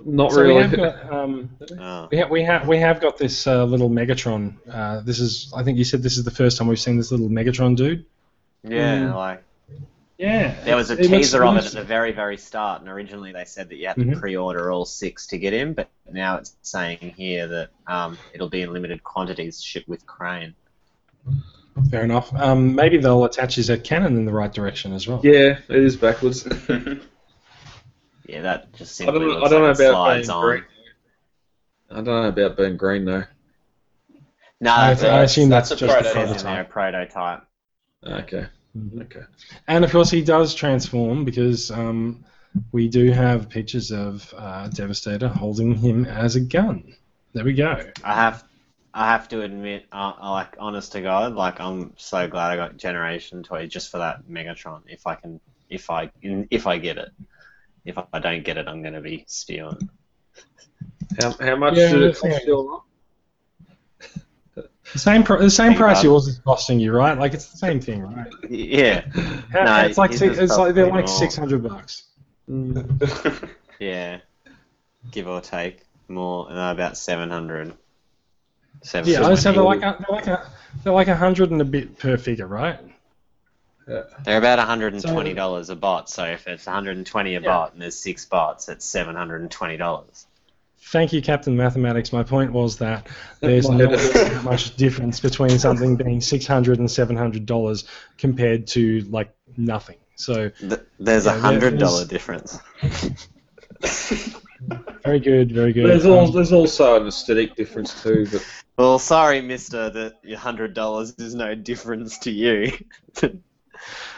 Not So really. we have got um, Oh. we have we have we have got this uh, little Megatron. Uh, this is I think you said this is the first time we've seen this little Megatron dude. Yeah, Mm. like Yeah. there was a It teaser of it at the very, very start, and originally they said that you had to Mhm. pre-order all six to get in, but now it's saying here that um, it'll be in limited quantities, shipped with Crane. Fair enough. Um, maybe they'll attach his head cannon in the right direction as well. Yeah, it is backwards. Yeah, that just I don't know. I don't know like it about slides being on. green. I don't know about being green though. No, I, that's, I assume that's, that's a just the prototype. says in prototype. prototype. Okay. Mhm. Okay. And of course, he does transform because um, we do have pictures of uh, Devastator holding him as a gun. There we go. I have, I have to admit, uh, like honest to God, like I'm so glad I got Generation Toy just for that Megatron. If I can, if I, if I get it, if I don't get it, I'm gonna be spewing. How, how much Yeah, did it cost you? The same, pr- the same price yours is costing you, right? Like it's the same thing, right? Yeah, How- No, it's like his six, it's like they're like six hundred bucks. yeah, give or take more, uh, about seven hundred. Yeah, I so they're like a, they're like a they're like a hundred and a bit per figure, right? They're about $120 a bot, so if it's 120 a bot and there's six bots, it's $720. Thank you, Captain Mathematics. My point was that there's My not that much difference between something being $600 and $700 compared to like nothing. So Th- There's a Yeah, hundred there's- dollar difference. very good, very good. There's, al- Um, there's also an aesthetic difference too, but Well, sorry, Mister, that your hundred dollars is no difference to you.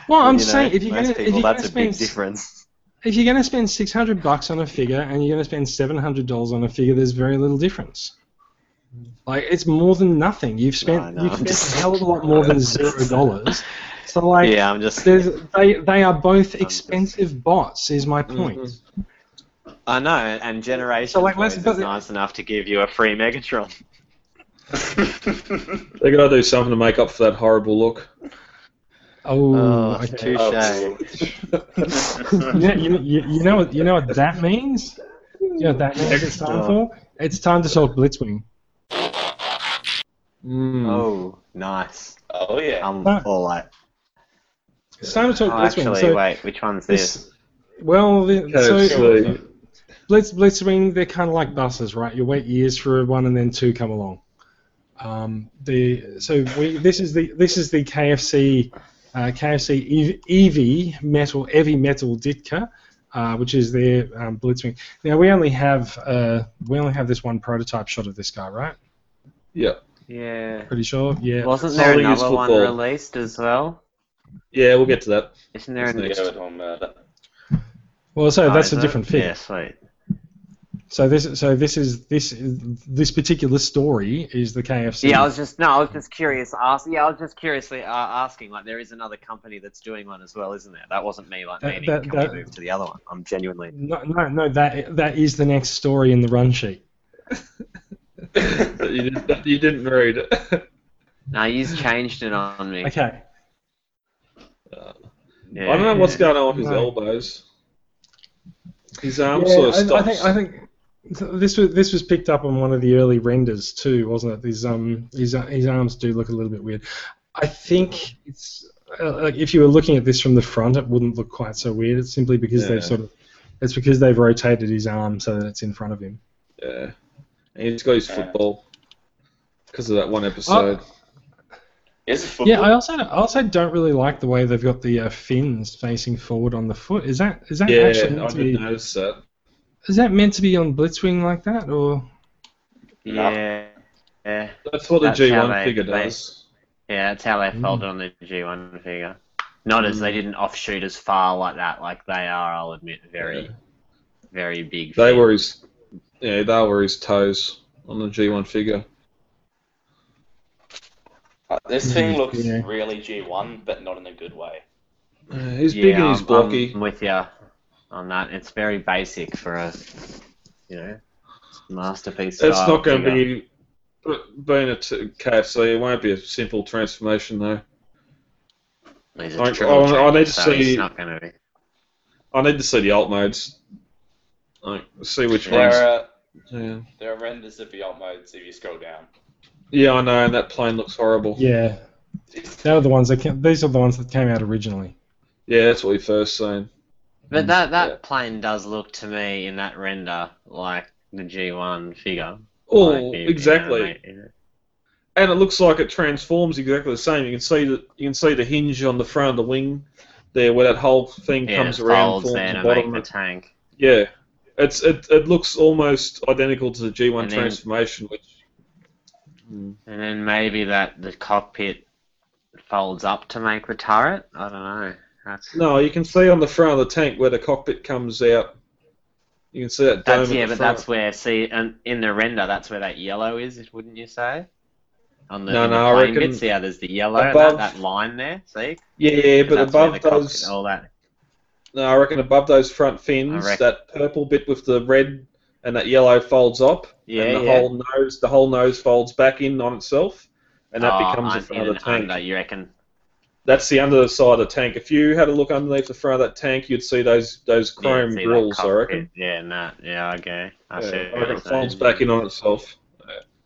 well, I'm You know, saying if you're gonna if you're gonna that's a big spend difference. if you're gonna spend six hundred bucks on a figure and you're gonna spend seven hundred dollars on a figure, there's very little difference. Like it's more than nothing. You've spent I know, you've I'm spent just- a hell of a lot more than zero dollars. So like Yeah, I'm just. they they are both expensive bots. Is my point. Mm-hmm. I know, and Generation So, like, is but- nice enough to give you a free Megatron. they got to do something to make up for that horrible look. Oh, Oh, okay. touche. you, know, you, you, you know what you know what that means? You know what that means? It's time for. It's time to talk Blitzwing. Mm. Oh, nice. oh yeah. I'm No. all like. It's time to talk Oh, Blitzwing. actually, so wait, which one's this? this, well, the, so Blitz Blitzwing, they're kind of like buses, right? You wait years for one, and then two come along. Um, the so we this is the this is the KFC uh, KFC EV metal heavy metal Ditka, uh, which is their um, Blitzwing. Now we only have uh, we only have this one prototype shot of this guy, right? Yeah. Yeah. Pretty sure. Yeah. Wasn't there Holding another one released as well? Yeah, we'll get to that. Isn't there What's an next? Yeah, we're talking about it. Well, so Oh, that's is a it? different figure. Yeah, sweet. So this so this is this this particular story is the KFC. Yeah, I was just no, I was just curious. Ask, yeah, I was just curiously uh, asking. Like, there is another company that's doing one as well, isn't there? That wasn't me like That- meaning that- that- move to the other one? I'm genuinely. No, no, no. That that is the next story in the run sheet. you didn't, you didn't read. No, he's changed it on me. Okay. Yeah. I don't know what's going on with his No. elbows. His arm Yeah, sort of I, I think I think this was this was picked up on one of the early renders too, wasn't it? His um his his arms do look a little bit weird. I think it's uh, like if you were looking at this from the front, it wouldn't look quite so weird. It's simply because Yeah. they've sort of it's because they've rotated his arm so that it's in front of him. Yeah. And he's got his football because of that one episode. Is? Yeah, I also I also don't really like the way they've got the uh, fins facing forward on the foot. Is that is that yeah, actually meant I to did be, notice that. Is that meant to be on Blitzwing like that or? Yeah. Yeah. That's what the That's how G1 they- figure they- does. Yeah, that's how they Mm. folded on the G1 figure. Not as they didn't offshoot as far like that. Like they are, I'll admit, very, Yeah. very big. They fins. were his, yeah, they were his toes on the G1 figure. Uh, this thing looks Yeah. really G1, but not in a good way. Uh, he's yeah, big and he's I'm- blocky. I'm with you on that. It's very basic for a, you know, masterpiece. It's not going to be. But being a t- KFC, it won't be a simple transformation though. He's I- a I- I need to so he's see- not going to be. I need to see the alt modes. Like, see which ones. There are Yeah. there are renders of the alt modes if you scroll down. yeah, I know, and that plane looks horrible. Yeah, they were the ones that came, these are the ones that came out originally. Yeah, that's what we first seen. But that that Yeah. plane does look to me in that render like the G1 figure. Oh, Like, you- you know, exactly. you know. And it looks like it transforms exactly the same. You can see the you can see the hinge on the front of the wing there, where that whole thing Yeah, comes it around, folds forms there the to make bottom. the tank. Yeah, it's it, it looks almost identical to the G1 then- transformation, which. Hmm. And then maybe that the cockpit folds up to make the turret. I don't know. That's No, you can see on the front of the tank where the cockpit comes out. You can see that dome that's yeah, but that's where see and in the render that's where that yellow is, wouldn't you say? On the, No, in the no, I reckon bit, see how there's the yellow and above- that, that line there, see? yeah, yeah but above those, all that. no, I reckon above those front fins, that purple bit with the red and that yellow folds up, Yeah, and the yeah. whole nose, the whole nose folds back in on itself, and that Oh, becomes the front of the tank. Under, you reckon? That's the under side of the tank. If you had a look underneath the front of that tank, you'd see those those chrome yeah, grills. I reckon. Yeah, nah, yeah, okay. I Yeah, see. I reckon it folds back in on itself.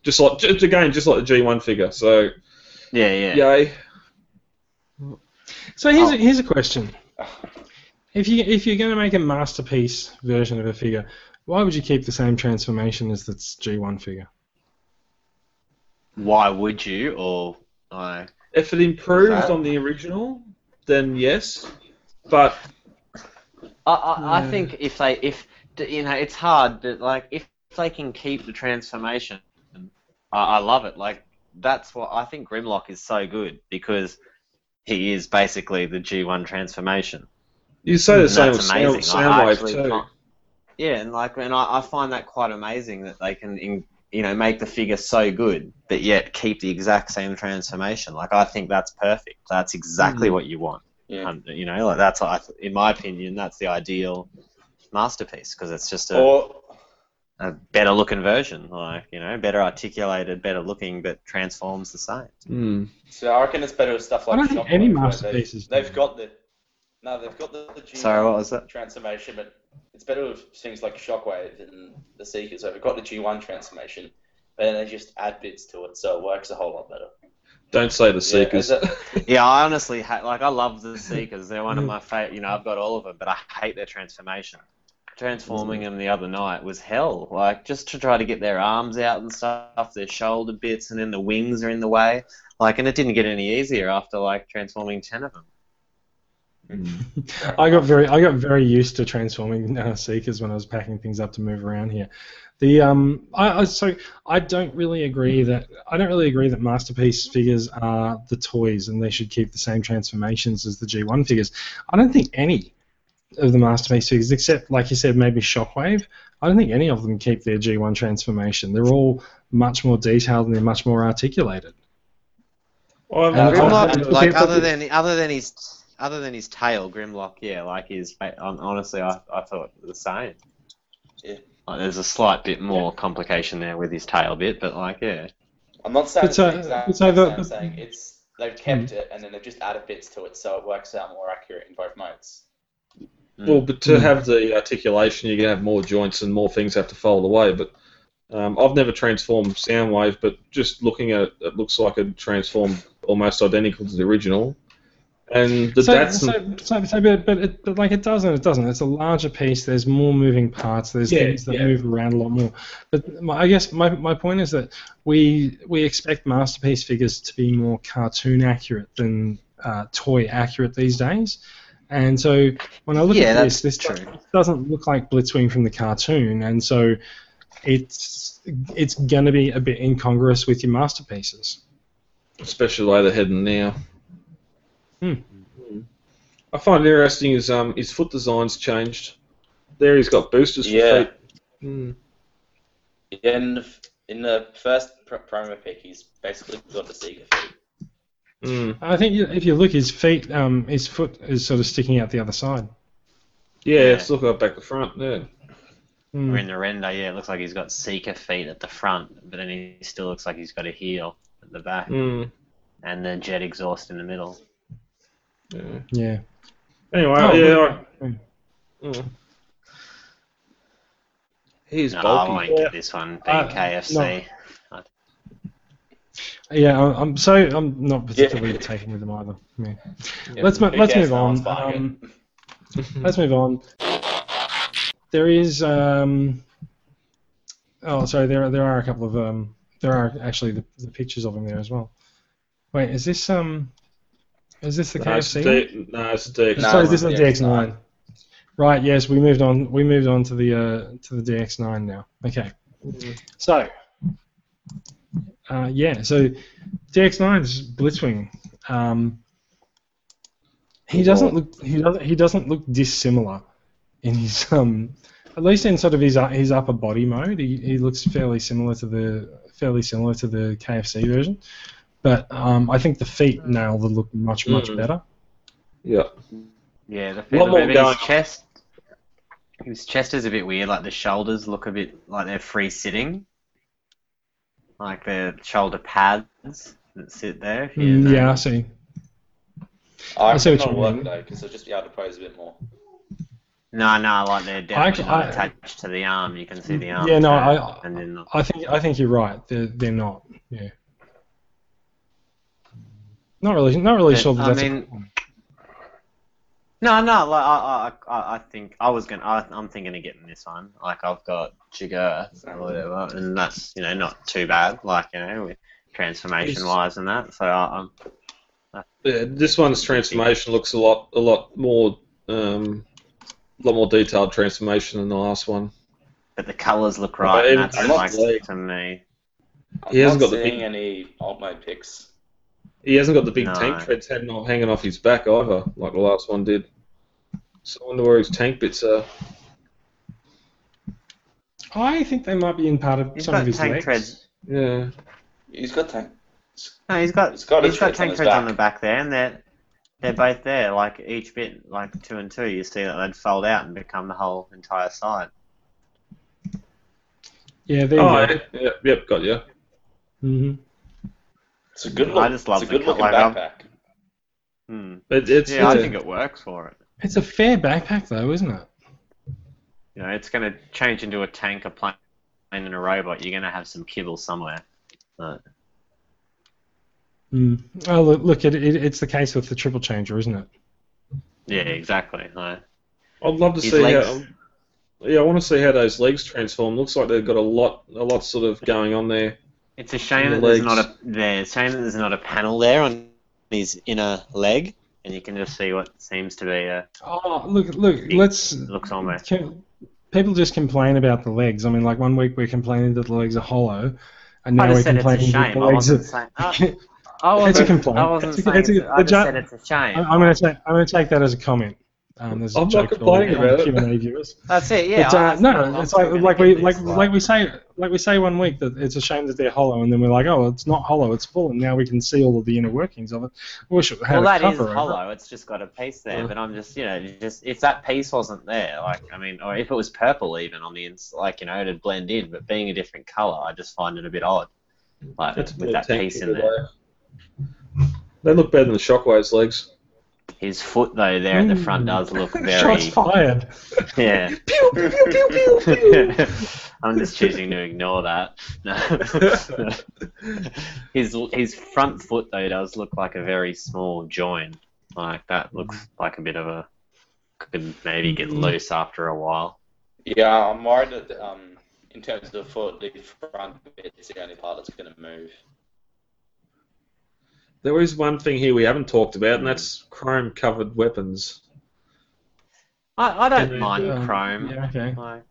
Just like, just again, just like the G1 figure. So, Yeah, yeah. yay. So here's a, Oh. here's a question: If you if you're going to make a masterpiece version of a figure, why would you keep the same transformation as the G1 figure? Why would you? Or like, If it improved That- on the original, then yes. But I, I, I think if they if you know it's hard, but like if they can keep the transformation, I, I love it. Like that's what I think. Grimlock is so good because he is basically the G1 transformation. you say the And same with that's Sound, Soundwave too. can't- Yeah, and like, and I, I find that quite amazing that they can, in, you know, make the figure so good, but yet keep the exact same transformation. Like, I think that's perfect. That's exactly Mm. what you want. Yeah. Um, you know, like that's, I, in my opinion, that's the ideal masterpiece because it's just a, Or a better looking version. Like, you know, better articulated, better looking, but transforms the same. Mm. so I reckon it's better with stuff I don't think any masterpieces They've, they've got the no, they've got the, the G1 Sorry, what was that? transformation, but it's better with things like Shockwave and the Seekers. So they've got the G1 transformation, but then they just add bits to it, so it works a whole lot better. Don't say the Seekers. is it- Yeah, I honestly ha- like. I love the Seekers. They're one of my favorite. You know, I've got all of them, but I hate their transformation. Transforming them the other night was hell. Like just to try to get their arms out and stuff, their shoulder bits, and then the wings are in the way. Like, and it didn't get any easier after like transforming ten of them. I got very I got very used to transforming uh, seekers when I was packing things up to move around here. The um I, I so I don't really agree that I don't really agree that masterpiece figures are the toys and they should keep the same transformations as the G1 figures. I don't think any of the masterpiece figures, except like you said, maybe Shockwave. I don't think any of them keep their G1 transformation. They're all much more detailed and they're much more articulated. Well, I- Grimlock, I- like other than other than his other than his tail, Grimlock, yeah, like his. Honestly, I, I thought the same. Yeah. Like, there's a slight bit more complication there with his tail bit, but like, yeah. I'm not saying But, it's the exact but so the- I'm saying it's they've kept it and then they've just added bits to it, so it works out more accurate in both modes. Well, but to have the articulation, you're gonna have more joints and more things have to fold away. But um, I've never transformed Soundwave, but just looking at it, it looks like it transformed almost identical to the original. And the so, Datsun, so, so, so, but, but, it, but like it does and it doesn't. It's a larger piece. There's more moving parts. There's Yeah, things that yeah. move around a lot more. But my, I guess my, my point is that we we expect masterpiece figures to be more cartoon accurate than uh, toy accurate these days. And so when I look Yeah, at this, this true. doesn't look like Blitzwing from the cartoon, and so it's it's gonna be a bit incongruous with your masterpieces. especially the way they're heading now. Hmm. I find it interesting is um his foot design's changed. There he's got boosters for Yeah. feet. Hmm. In the, in the first pr- promo pic, he's basically got the Seeker feet. Hmm. I think if you look, his feet, um, his foot is sort of sticking out the other side. Yeah, Yeah. it's look up back to front. Yeah. Hmm. Or in the render, yeah, it looks like he's got Seeker feet at the front, but then he still looks like he's got a heel at the back, Mm, and the jet exhaust in the middle. Yeah. Yeah. Anyway, Oh, yeah. I, mm. mm. He's No, I bulky. won't get this one being Uh, KFC. Yeah, I'm, I'm so I'm not particularly taken with them either. Yeah. Let's mo- let's move on. Um, let's move on. There is um. Oh, sorry. There there are a couple of um. There are actually the, the pictures of him there as well. Wait, is this um. Is this the No, it's KFC? D- no, it's the DX. No, Sorry, it's this is the the DX9. Right. Yes, we moved on. We moved on to the uh, to the DX9 now. Okay. So. Uh, yeah. So, DX9's Blitzwing. Um, he doesn't look. He doesn't. He doesn't look dissimilar in his um. At least in sort of his uh, his upper body mode, he, he looks fairly similar to the fairly similar to the KFC version, but um, I think the feet now the look much much Mm. better. Yeah. Yeah, the Lot more going his chest. His chest is a bit weird. Like the shoulders look a bit like they're free sitting, like the shoulder pads that sit there. Mm, yeah, I see. I I see reckon what it'll you work mean. though, because they'll just be able to pose a bit more. No, no, like they're definitely I- not I- attached to the arm. You can see the arm. Yeah, no, turn, I- and then I think I think you're right. They're they're not. Yeah. Not really. Not really Yeah, sure that I that's. mean- problem. No, no. Like I, I, I, I think I was gonna. I, I'm thinking of getting this one. Like I've got Jigger or whatever, and that's you know not too bad. Like you know, with transformation wise and that. So I, I'm Yeah, this one's transformation looks a lot, a lot more, um, a lot more detailed transformation than the last one. but the colours look right. even- and that's I'm not like like- to me. I'm He hasn't not got the seeing big- any alt mode pics. He hasn't got the big No. tank treads hanging off, hanging off his back either, like the last one did. So I wonder where his tank bits are. I think they might be in part of He's some got of his tank legs. treads. Yeah. He's got tank. No, he's got He's got he's got treads on tank his treads on the back there, and they're they're both there. Like each bit, like two and two, you see that they'd fold out and become the whole entire side. Yeah, there you Oh, go. yeah, yeah, yep, got you. hmm It's a good I just love it's a good looking. Like, backpack. Hmm. It, it's Yeah, I it's- think it works for it. It's a fair backpack though, isn't it? You know, it's going to change into a tank, a plane, and a robot. You're going to have some kibble somewhere. But Mm. Oh, look, look it, it, it's the case with the triple changer, isn't it? yeah, exactly. Like, I'd love to His see legs. how. Yeah, I want to see how those legs transform. Looks like they've got a lot, a lot sort of going on there. It's a shame The that there's not a there's a shame that there's not a panel there on his inner leg, and you can just see what seems to be a Oh, look, look. Let's. it looks almost. Can, people just complain about the legs. I mean, like one week we're complaining that the legs are hollow, and now we're just said it's a complaining that shame. the I legs are. wasn't saying. I, I It's a wasn't, complaint. I wasn't It's a- saying. it's a- it's- I the just ju- said it's a shame. I- I'm going to take. I'm going to take that as a comment. Um, there's a I'm not complaining about it. Viewers. That's it. Yeah. but, uh, I- no, it's like like we this, like like we say like we say one week that it's a shame that they're hollow, and then we're like, oh, it's not hollow, it's full, and now we can see all of the inner workings of it. We should have Well, a that is cover over it. hollow. It's just got a piece there. Yeah. But I'm just, you know, just if that piece wasn't there, like, I mean, or if it was purple even on the ins, like, you know, it'd blend in. But being a different color, I just find it a bit odd. Like That's with that piece in there. way. They look better than the Shockwave's legs. His foot though, there at the front, Mm. does look very. Shots fired. Yeah. pew, pew, pew, pew, pew, pew. I'm just choosing to ignore that. No. his his front foot though does look like a very small join. Like that looks like a bit of a could maybe get Mm. loose after a while. Yeah, I'm worried that um, in terms of the foot, the front bit is the only part that's going to move. There is one thing here we haven't talked about, and that's chrome-covered weapons. I, I don't And, mind um, Chrome. Yeah, okay. Like,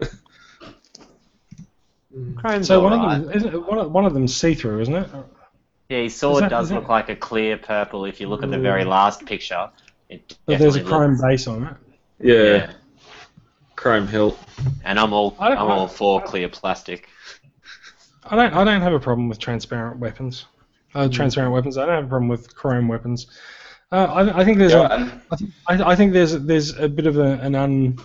Chrome's So one alright. of them, isn't it, one of, one of them's see-through, isn't it? Yeah, his sword that- does is that- look like a clear purple. If you look at the very last picture, it But there's a chrome looks- base on it. Yeah, Yeah. chrome hilt. And I'm all I I'm all for clear plastic. I don't. I don't have a problem with transparent weapons. Uh, transparent weapons. I don't have a problem with chrome weapons. Uh, I, I think there's Yeah, a, and I, think, I, I think there's there's a bit of a, an un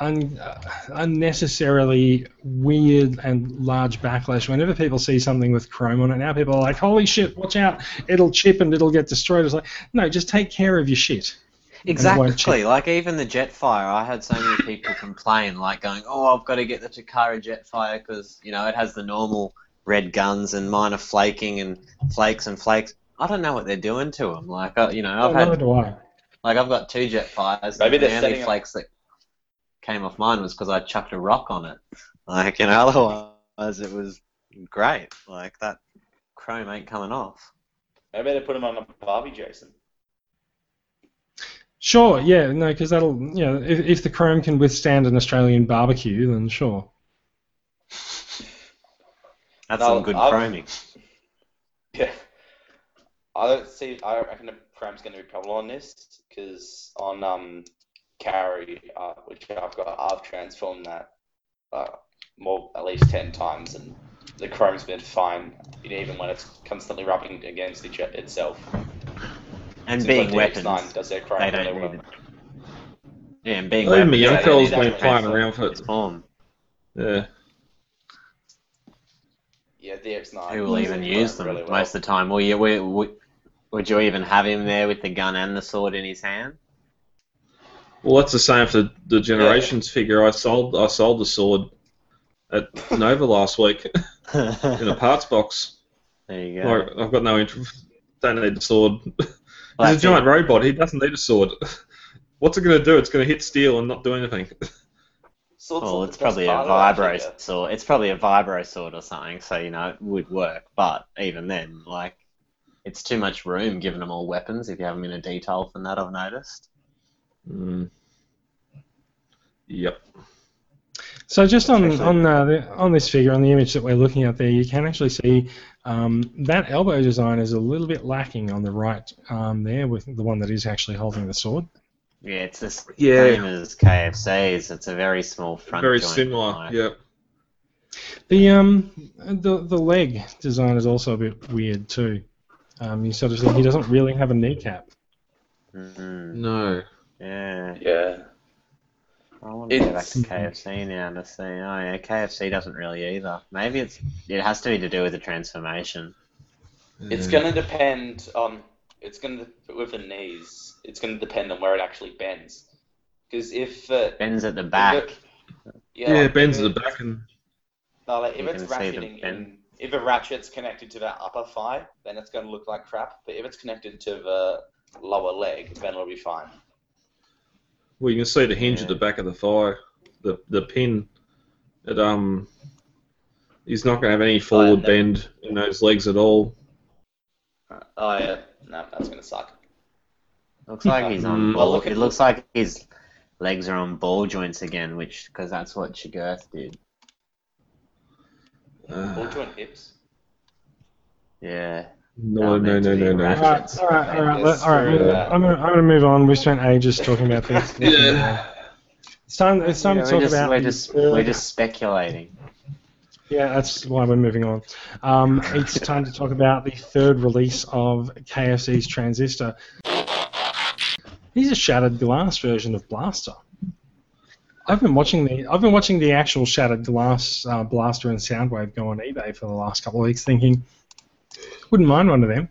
un, uh, unnecessarily weird and large backlash. Whenever people see something with Chrome on it, now people are like, "Holy shit! Watch out! It'll chip and it'll get destroyed." It's like, no, just take care of your shit. Exactly. Like even the Jetfire, I had so many people complain, like going, "Oh, I've got to get the Takara Jetfire because you know it has the normal red guns and mine are flaking and flakes and flakes." I don't know what they're doing to them. Like, uh, you know, I've Oh, neither had do I. like I've got two Jetfires. Maybe and the setting only up- flakes that came off mine was because I chucked a rock on it. Like, you know, otherwise it was great. Like that chrome ain't coming off. Maybe they put them on a Barbie, Jason. Sure, yeah, no, because that'll, you know, if, if the Chrome can withstand an Australian barbecue, then sure. That's No, some good I've- chroming. Yeah. I don't see. I reckon the Chrome's going to be a problem on this because on um carry, uh, which I've got, I've transformed that uh, more at least ten times, and the Chrome's been fine, even when it's constantly rubbing against each, itself. And Seems being like the weapons, DX9 does their Chrome they really don't well. need it. Yeah, and being Even weapons, the young yeah, fella's been need flying around for its form. yeah. Yeah, the X9. Who will even use them really well. most of the time? Will you? Will, will, would you even have him there with the gun and the sword in his hand? Well, that's the same for the, the generations figure. I sold I sold the sword at Nova last week in a parts box. there you go. Like, I've got no interest. Don't need the sword. Well, He's a giant it. robot. He doesn't need a sword. What's it going to do? It's going to hit steel and not do anything. Sword's Well, it's probably a part of that vibro figure. sword. It's probably a vibro sword or something, so you know it would work. But even then, like, it's too much room giving them all weapons if you have them in a detail from that. I've noticed. Mm. Yep. So just on Actually- on uh, the, on this figure, on the image that we're looking at there, you can actually see um, that elbow design is a little bit lacking on the right arm there, with the one that is actually holding the sword. Yeah, it's the s- Yeah. same as KFC's. It's a very small front. Very joint, similar. like- Yep. The um the the leg design is also a bit weird too. Um, you sort of see he doesn't really have a kneecap. Mhm. No. Yeah. Yeah. I want to go back to KFC now to see. Oh yeah, KFC doesn't really either. Maybe it's it has to be to do with the transformation. It's Yeah. going to depend on. It's going to with the knees. It's going to depend on where it actually bends. Because if uh, Bends at the back. it- Yeah, like, bends at the back and No, like if it's can see the ratcheting in, if a ratchet's connected to that upper thigh, then it's going to look like crap. But if it's connected to the lower leg, then it'll be fine. well, you can see the hinge at the back of the thigh, the the pin. It um, he's not going to have any forward no. bend in those legs at all. Oh yeah, no, that's going to suck. Looks like he's on. Mm. Ball, Well, look it looks like his legs are on ball joints again, which because that's what Shigurth did. Ball joint hips. Yeah. no, no, no, no, no. All right, all right, all right. Let, all right. screw I'm, gonna I'm gonna move on. We spent ages talking about this. Yeah. It's time. It's time Yeah, to we're talk just, about. we're just third- we're just speculating. Yeah, that's why we're moving on. Um, it's time to talk about the third release of KFC's Transistor. He's a shattered glass version of Blaster. I've been watching the I've been watching the actual shattered glass uh, Blaster and Soundwave go on eBay for the last couple of weeks, thinking wouldn't mind one of them.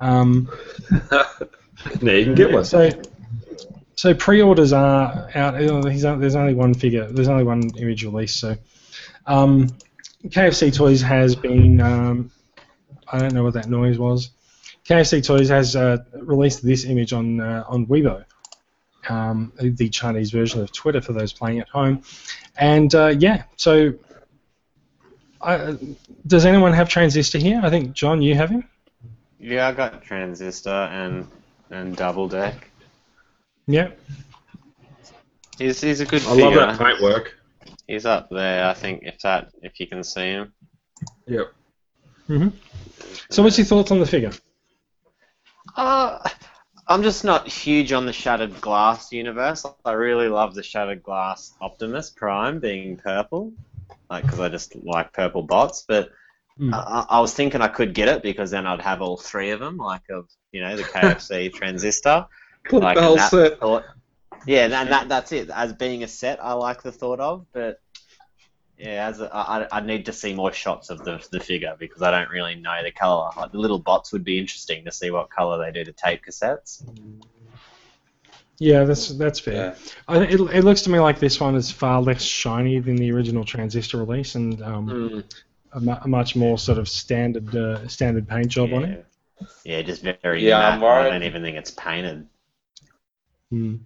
Um, no, you can get one. so, so pre-orders are out. there's only one figure. There's only one image released. So, um, KFC Toys has been. Um, I don't know what that noise was. KFC Toys has uh, released this image on uh, on Weibo, um, the Chinese version of Twitter for those playing at home, and uh, yeah. So, I, does anyone have Transistor here? I think John, you have him. Yeah, I got Transistor and and Double Deck. Yeah. He's he's a good figure. I figure. love that paintwork. He's up there, I think, if that if you can see him. Yep. hmm So, what's your thoughts on the figure? Uh, I'm just not huge on the Shattered Glass universe. I really love the Shattered Glass Optimus Prime being purple, like because I just like purple bots. But Hmm. I, I I was thinking I could get it because then I'd have all three of them, like of you know the KFC Transistor. Clip Like the whole that set. thought, Yeah, and that that's it. As being a set, I like the thought of, but yeah, as a, I, I need to see more shots of the the figure because I don't really know the color. Like the little bots would be interesting to see what color they do to tape cassettes. Yeah, that's that's fair. Yeah. I, it, it looks to me like this one is far less shiny than the original Transistor release, and um, Mm. a, mu- a much more sort of standard uh, standard paint job on it. Yeah, just very Yeah, matte. I'm worried. I don't even think it's painted. Hmm.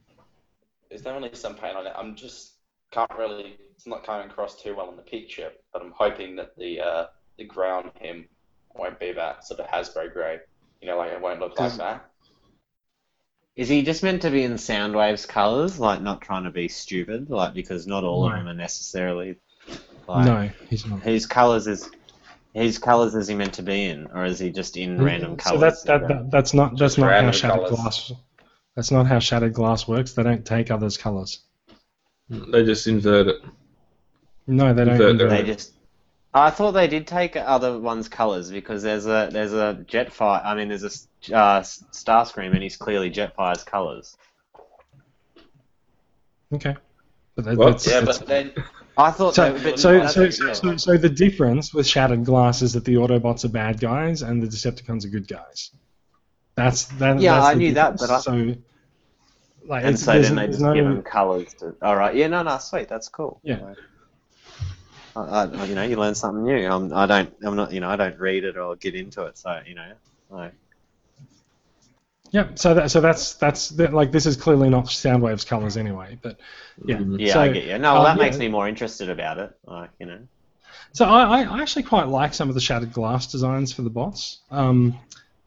There's definitely some paint on it. I'm just can't really. It's not coming across too well in the picture, but I'm hoping that the uh, the ground hem won't be that sort of Hasbro grey. You know, like it won't look like that. Is he just meant to be in Soundwave's colors, like not trying to be stupid, like because not all No. of them are necessarily. Like, no, he's not. Whose colors is his colors is he meant to be in, or is he just in random Mm, so colors? that's that, that that's not that's Just not how shattered colours. glass. That's not how shattered glass works. They don't take others' colors. They just invert it. No, they don't. Invert invert They it. just. I thought they did take other ones' colors because there's a there's a Jetfire. I mean, there's a uh, Starscream, and he's clearly Jetfire's colors. Okay. But that, Well, that's, Yeah, that's- but then I thought. so, they, but so, so, think- yeah. so, so the difference with Shattered Glass is that the Autobots are bad guys and the Decepticons are good guys. That's that. Yeah, that's I the knew that, but I- so like and so then they just no, give them colors. To, all right, yeah, no, no, sweet, that's cool. Yeah. Like, I, I, you know, you learn something new. I'm, I don't, I'm not, you know, I don't read it or get into it, so you know, like, Yeah, so that so that's that's that, like this is clearly not Soundwave's colors anyway, but yeah. Mhm. yeah, so, I get you. No, well, um, that yeah. makes me more interested about it. Like, you know, So I, I actually quite like some of the shattered glass designs for the bots, um,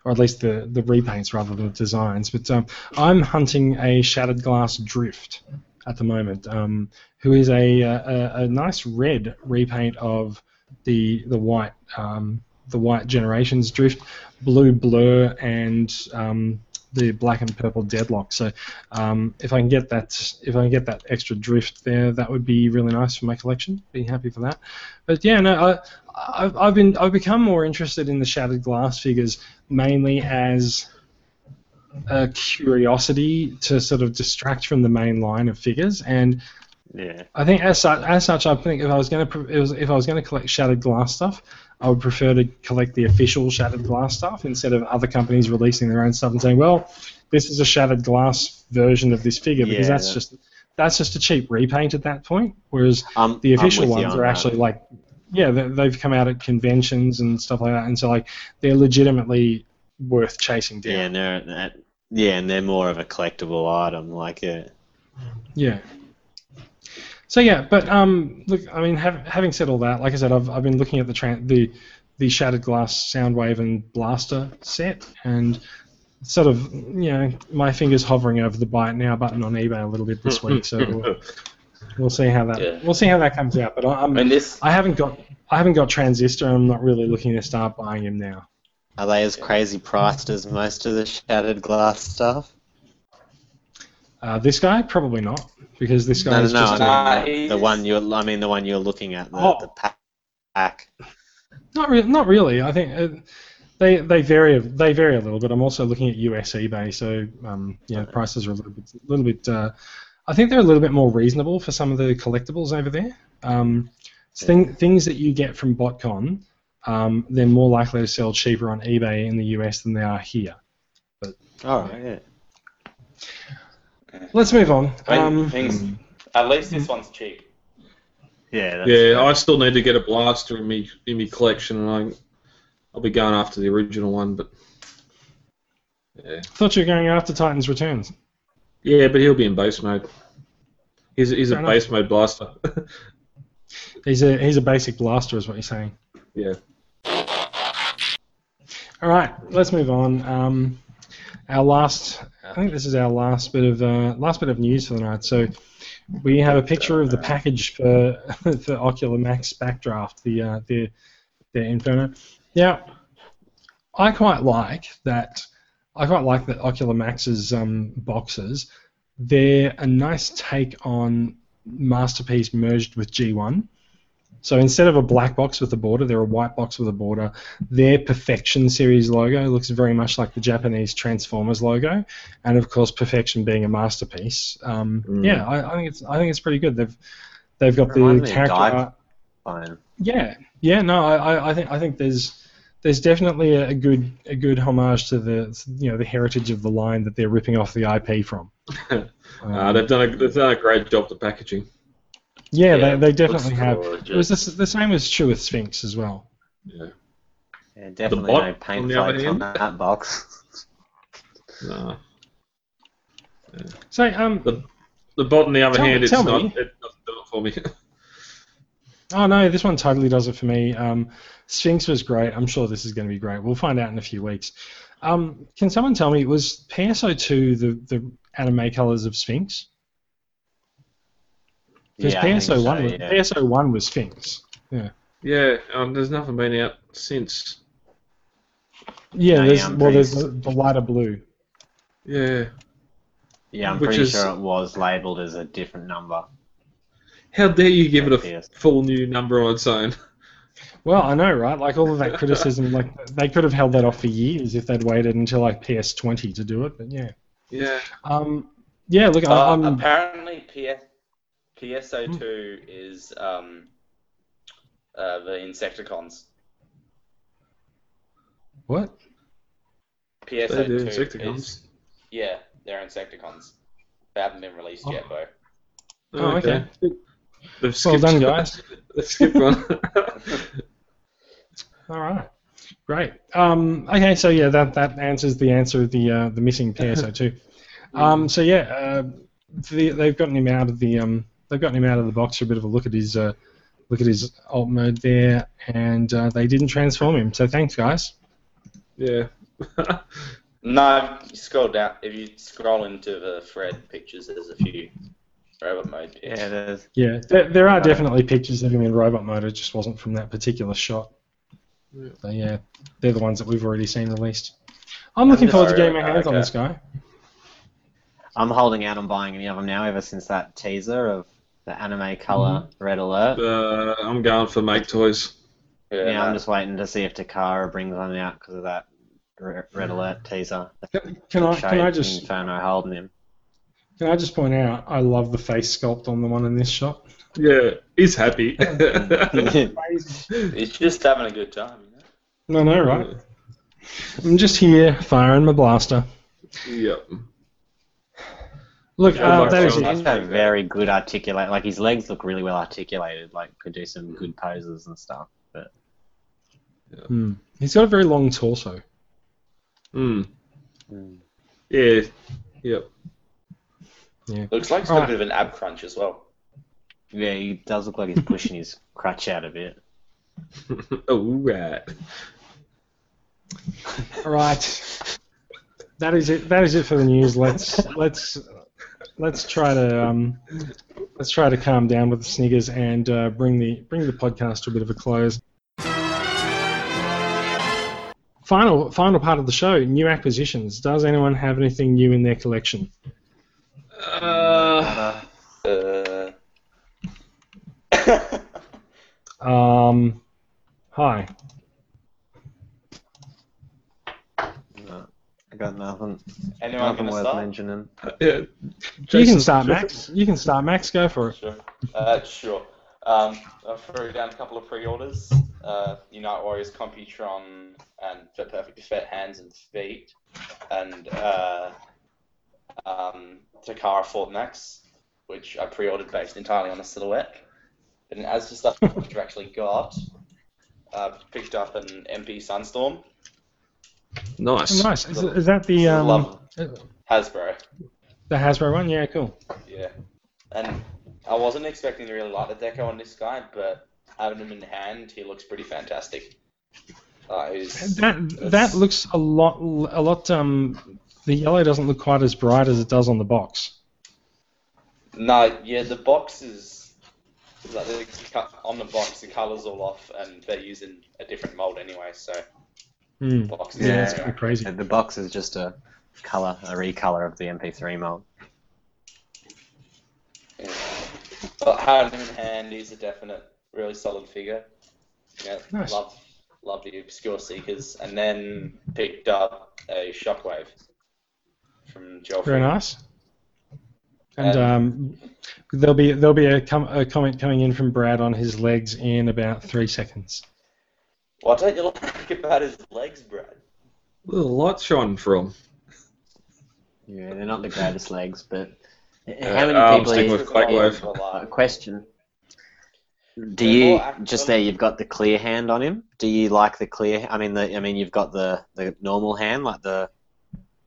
or at least the, the repaints rather than the designs. But um, I'm hunting a shattered glass drift at the moment, um, who is a, a, a nice red repaint of the the white um, the white generations drift, blue blur, and um, the black and purple deadlock. So um, if I can get that if I can get that extra drift there, that would be really nice for my collection. Be happy for that. But yeah, no, I, I've, I've been I've become more interested in the shattered glass figures mainly as a curiosity to sort of distract from the main line of figures, and yeah, I think as such, as such, I think if I was going to if I was going to collect shattered glass stuff, I would prefer to collect the official shattered glass stuff instead of other companies releasing their own stuff and saying, well, this is a shattered glass version of this figure because Yeah, that's that- just that's just a cheap repaint at that point. Whereas I'm, the official ones on are that. actually like, yeah, they, they've come out at conventions and stuff like that, and so like they're legitimately worth chasing down. yeah, and they're, that, yeah, and they're more of a collectible item. Like, yeah, Yeah. So yeah, but um, look, I mean, hav having said all that, like I said, I've, I've been looking at the tran the the Shattered Glass Soundwave and Blaster set, and sort of, you know, my fingers hovering over the buy it now button on eBay a little bit this week. So we'll, we'll see how that Yeah. we'll see how that comes out. But I, I'm I mean this. I haven't got I haven't got Transistor. I'm not really looking to start buying him now. are they as crazy priced as most of the shattered glass stuff? Uh, this guy probably not because this guy No, no, is no, just I Nah, mean, he's- the one you're, I mean, the one you're looking at, the, Oh. the pa- pack. Not re- not really. I think uh, they they vary they vary a little bit. I'm also looking at US eBay, so um, yeah, prices are a little bit little bit. Uh, I think they're a little bit more reasonable for some of the collectibles over there. Um, so thing, things that you get from BotCon, um, they're more likely to sell cheaper on eBay in the US than they are here. All right, yeah. Let's move on. Um, things, at least this one's cheap. Yeah, that's Yeah, I still need to get a blaster in me in me collection, and I, I'll be going after the original one. But yeah, thought you were going after Titans Returns. Yeah, but he'll be in base mode. He's, he's a Fair base mode blaster. He's a he's a basic blaster, is what you're saying. yeah. All right, let's move on. Um, our last, I think this is our last bit of uh, last bit of news for the night. So we have a picture of the package for for Ocular Max Backdraft, the uh, the the Inferno. Now, I quite like that. I quite like that Ocular Max's um, boxes. They're a nice take on Masterpiece merged with G1. So instead of a black box with a border, they're a white box with a border. Their Perfection series logo looks very much like the Japanese Transformers logo, and of course, Perfection being a masterpiece. Um, Mm. Yeah, I, I think it's I think it's pretty good. They've they've got the character. Yeah, yeah, no, I, I think I think there's there's definitely a, a good a good homage to the you know the heritage of the line that they're ripping off the IP from. Uh, Um, they've done a they've done a great job the packaging. yeah, Yeah, they, they definitely have. gorgeous. It was the, the same as true with Sphinx as well. Yeah. Yeah, definitely bot, no paint the other flakes on hand? that box. No. So um, The the bot on the other Tell me- hand, it's tell not me. it doesn't do it for me. oh no, this one totally does it for me. Um, Sphinx was great. I'm sure this is going to be great. We'll find out in a few weeks. Um, can someone tell me was PSO2 the the anime colors of Sphinx? Because Yeah, PSO1 so, was, yeah. PSO1 was Sphinx. yeah, um, there's nothing been out since. Yeah, No, there's yeah, well, there's the, the lighter blue. Yeah. Yeah, I'm Which pretty is- sure it was labelled as a different number. How dare you give it a Yes. f- full new number on its own? Well, I know, right? Like all of that criticism, like they could have held that off for years if they'd waited until like PS20 to do it. But yeah, Yeah. um, yeah. Look, Uh, I'm apparently, PS, PSO2 is um, uh, the Insecticons. what? They do PSO2 Insecticons. is yeah, they're Insecticons. They haven't been released yet though. Oh, okay. They've Well done, guys. They've skipped one. All right, great. Um, okay, so yeah, that that answers the answer of the uh, the missing PSO2. um, so yeah, uh, the, they've gotten him out of the um, they've gotten him out of the box for a bit of a look at his uh, look at his alt mode there, and uh, they didn't transform him. So thanks, guys. yeah. No, you scroll down. If you scroll into the thread pictures, there's a few robot mode pics. Yeah, there's Yeah, there, there are definitely pictures of him in robot mode. It just wasn't from that particular shot. So yeah, they're the ones that we've already seen released. I'm looking just- forward to getting my hands on this guy. I'm holding out on buying any of them now ever since that teaser of the anime color Mm-hmm. red alert. Uh, I'm going for MakeToys. Yeah, yeah. I'm just waiting to see if Takara brings one out because of that red alert teaser. Can, can I can I Shades just Inferno holding him? Can I just point out I love the face sculpt on the one in this shot. Yeah, he's happy. He's just having a good time. You know? No, no, right? I'm just here firing my blaster. yep. Look, Yeah, uh, that is John. it. He's got very good articulate. Like his legs look really well articulated. Like could do some good poses and stuff. But Hmm. He's got a very long torso. Mm. mm. Yeah. Yep. Looks like he's got Alright. a bit of an ab crunch as well. yeah, he does look like he's pushing his crutch out a bit. oh, right. All right. That is it. That is it for the news. Let's let's let's try to um, let's try to calm down with the sniggers and uh, bring the bring the podcast to a bit of a close. Final final part of the show. New acquisitions. Does anyone have anything new in their collection? Uh, Uh, Um, hi. No, I got nothing. anyone nothing worth start? mentioning. yeah. you can start, Max. You can start, Max. Go for it. Sure. Uh, sure. Um, I threw down a couple of pre-orders. Uh, Unite Warriors, Computron, and for Perfect Effect Hands and Feet, and uh, um, Takara Fortnax, which I pre-ordered based entirely on a silhouette. And as for stuff which I've actually got, uh, picked up an MP Sunstorm, Nice. Oh, nice. Is, is that the um, Love Hasbro. the Hasbro one? Yeah, cool. Yeah. And I wasn't expecting to really like the deco on this guy, but having him in hand, he looks pretty fantastic. Uh, That that looks a lot a lot. Um, the yellow doesn't look quite as bright as it does on the box. No, yeah, the box is like on the box. The colors all off, and they're using a different mold anyway. So Hmm. the box is Yeah, it's Yeah. kind of crazy. The box is just a color, a recolor of the MP3 mold. Yeah. But having him in hand, he's a definite really solid figure. Yeah, Nice. love love the obscure seekers, and then picked up a shockwave from Joffrey. Very nice. And Um, there'll be there'll be a, com- a comment coming in from Brad on his legs in about three seconds. What don't you like about his legs, Brad? Little light shining from. Yeah, they're not the greatest legs, but Uh, how many I'm people? sticking Are with Quakewave. Uh, question. Do They're you just there? You've got the clear hand on him. Do you like the clear? I mean, the I mean, you've got the the normal hand, like the.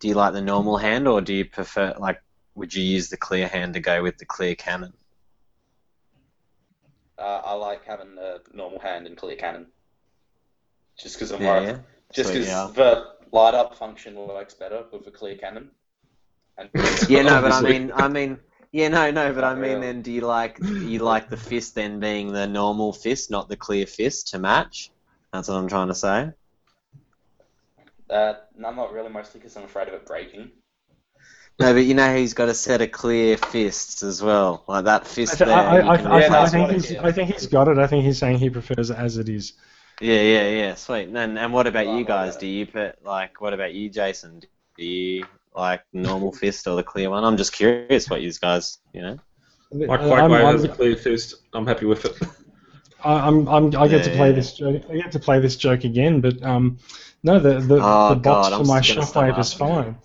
Do you like the normal hand, or do you prefer like? Would you use the clear hand to go with the clear cannon? Uh, I like having a normal hand and clear cannon. Just because Yeah, yeah. Just because yeah. the light up function works better with a clear cannon. And Yeah, no, but I mean, I mean, yeah, no, no, but I mean, then do you like you like the fist then being the normal fist, not the clear fist to match? That's what I'm trying to say. Uh, no, not really, mostly because I'm afraid of it breaking. No, but you know he's got a set of clear fists as well, like that fist th- there. I, Yeah, think he's. I think he's got it. I think he's saying he prefers it as it is. Yeah, yeah, yeah, sweet. And and what about you guys? Do you put like what about you, Jason? Do you like normal fist or the clear one? I'm just curious what you guys, you know. My Uh, I'm- Quakewave I'm- has a clear fist. I'm happy with it. I, I'm, I'm, I get to play yeah. this joke. I get to play this joke again, but um, no, the the, Oh, the box God, for I'm my just gonna stop shockwave is fine.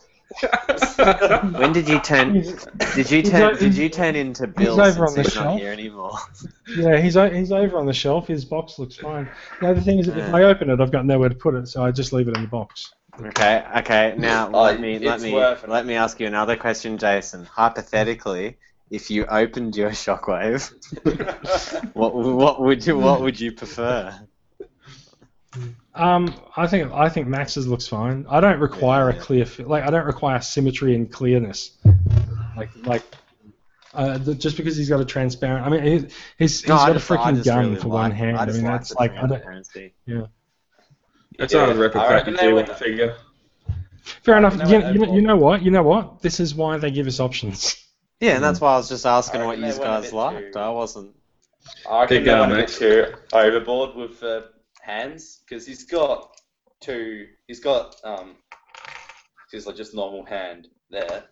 When did you turn? He's- Did you turn? Did you turn into Bill over on the he's not shelf. here anymore? yeah, he's o- he's over on the shelf. His box looks fine. The other thing is, if Yeah. I open it, I've got nowhere to put it, so I just leave it in the box. Okay, okay. Now Oh, let me let me worth let me ask you another question, Jason. Hypothetically, if you opened your shockwave, what what would you what would you prefer? Um, I think I think Max's looks fine. I don't require a clear fi- like I don't require symmetry and clearness. Like like uh, the, just because he's got a transparent. I mean, he, he's he's No, got a just- I freaking gun really for like- one hand. I, just mean, like that's like I don't, transparency. That's Yeah, another I replica reckon they G1 figure. fair enough. You, you, you know what? You know what? This is why they give us options. Yeah, and that's why I was just asking what you they went a guys liked. too- I wasn't. I reckon Keep they going, went a bit Max. too overboard with uh, hands because he's got two. He's got um, he's like just normal hand there.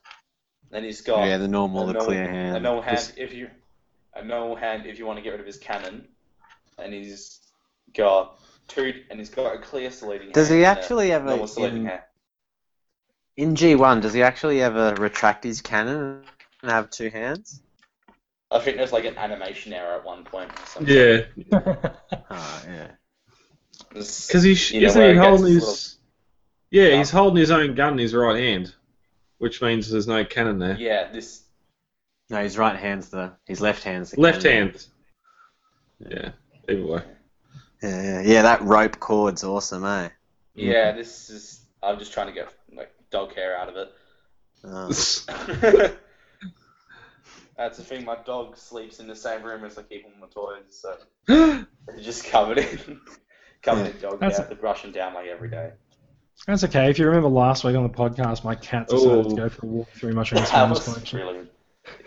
Then he's got Yeah, the normal, a the normal- clear hand. A normal hand Just- if you a normal hand if you want to get rid of his cannon, and he's got two and he's got a clear saluting Does hand. he and a actually ever normal saluting in- hand? In G1, does he actually ever retract his cannon and have two hands? I think there's like an animation error at one point. or something. Yeah, Oh, yeah. There's- because he's You know, isn't he holding his his? Yeah, Yeah. he's holding his own gun in his right hand, which means there's no cannon there. yeah, this No, his right hand's the. His left hand's the. Left cannon. hand. Yeah, either way. Yeah, yeah, yeah, that rope cord's awesome, eh? yeah this is. I'm just trying to get like dog hair out of it. Oh. That's the thing. My dog sleeps in the same room as I keep all my toys, so they're just covered in covered in dog That's- hair. They brush down like every day. That's okay. If you remember last week on the podcast, my cat decided to Oh. go for a walk through my That Transformers was collection.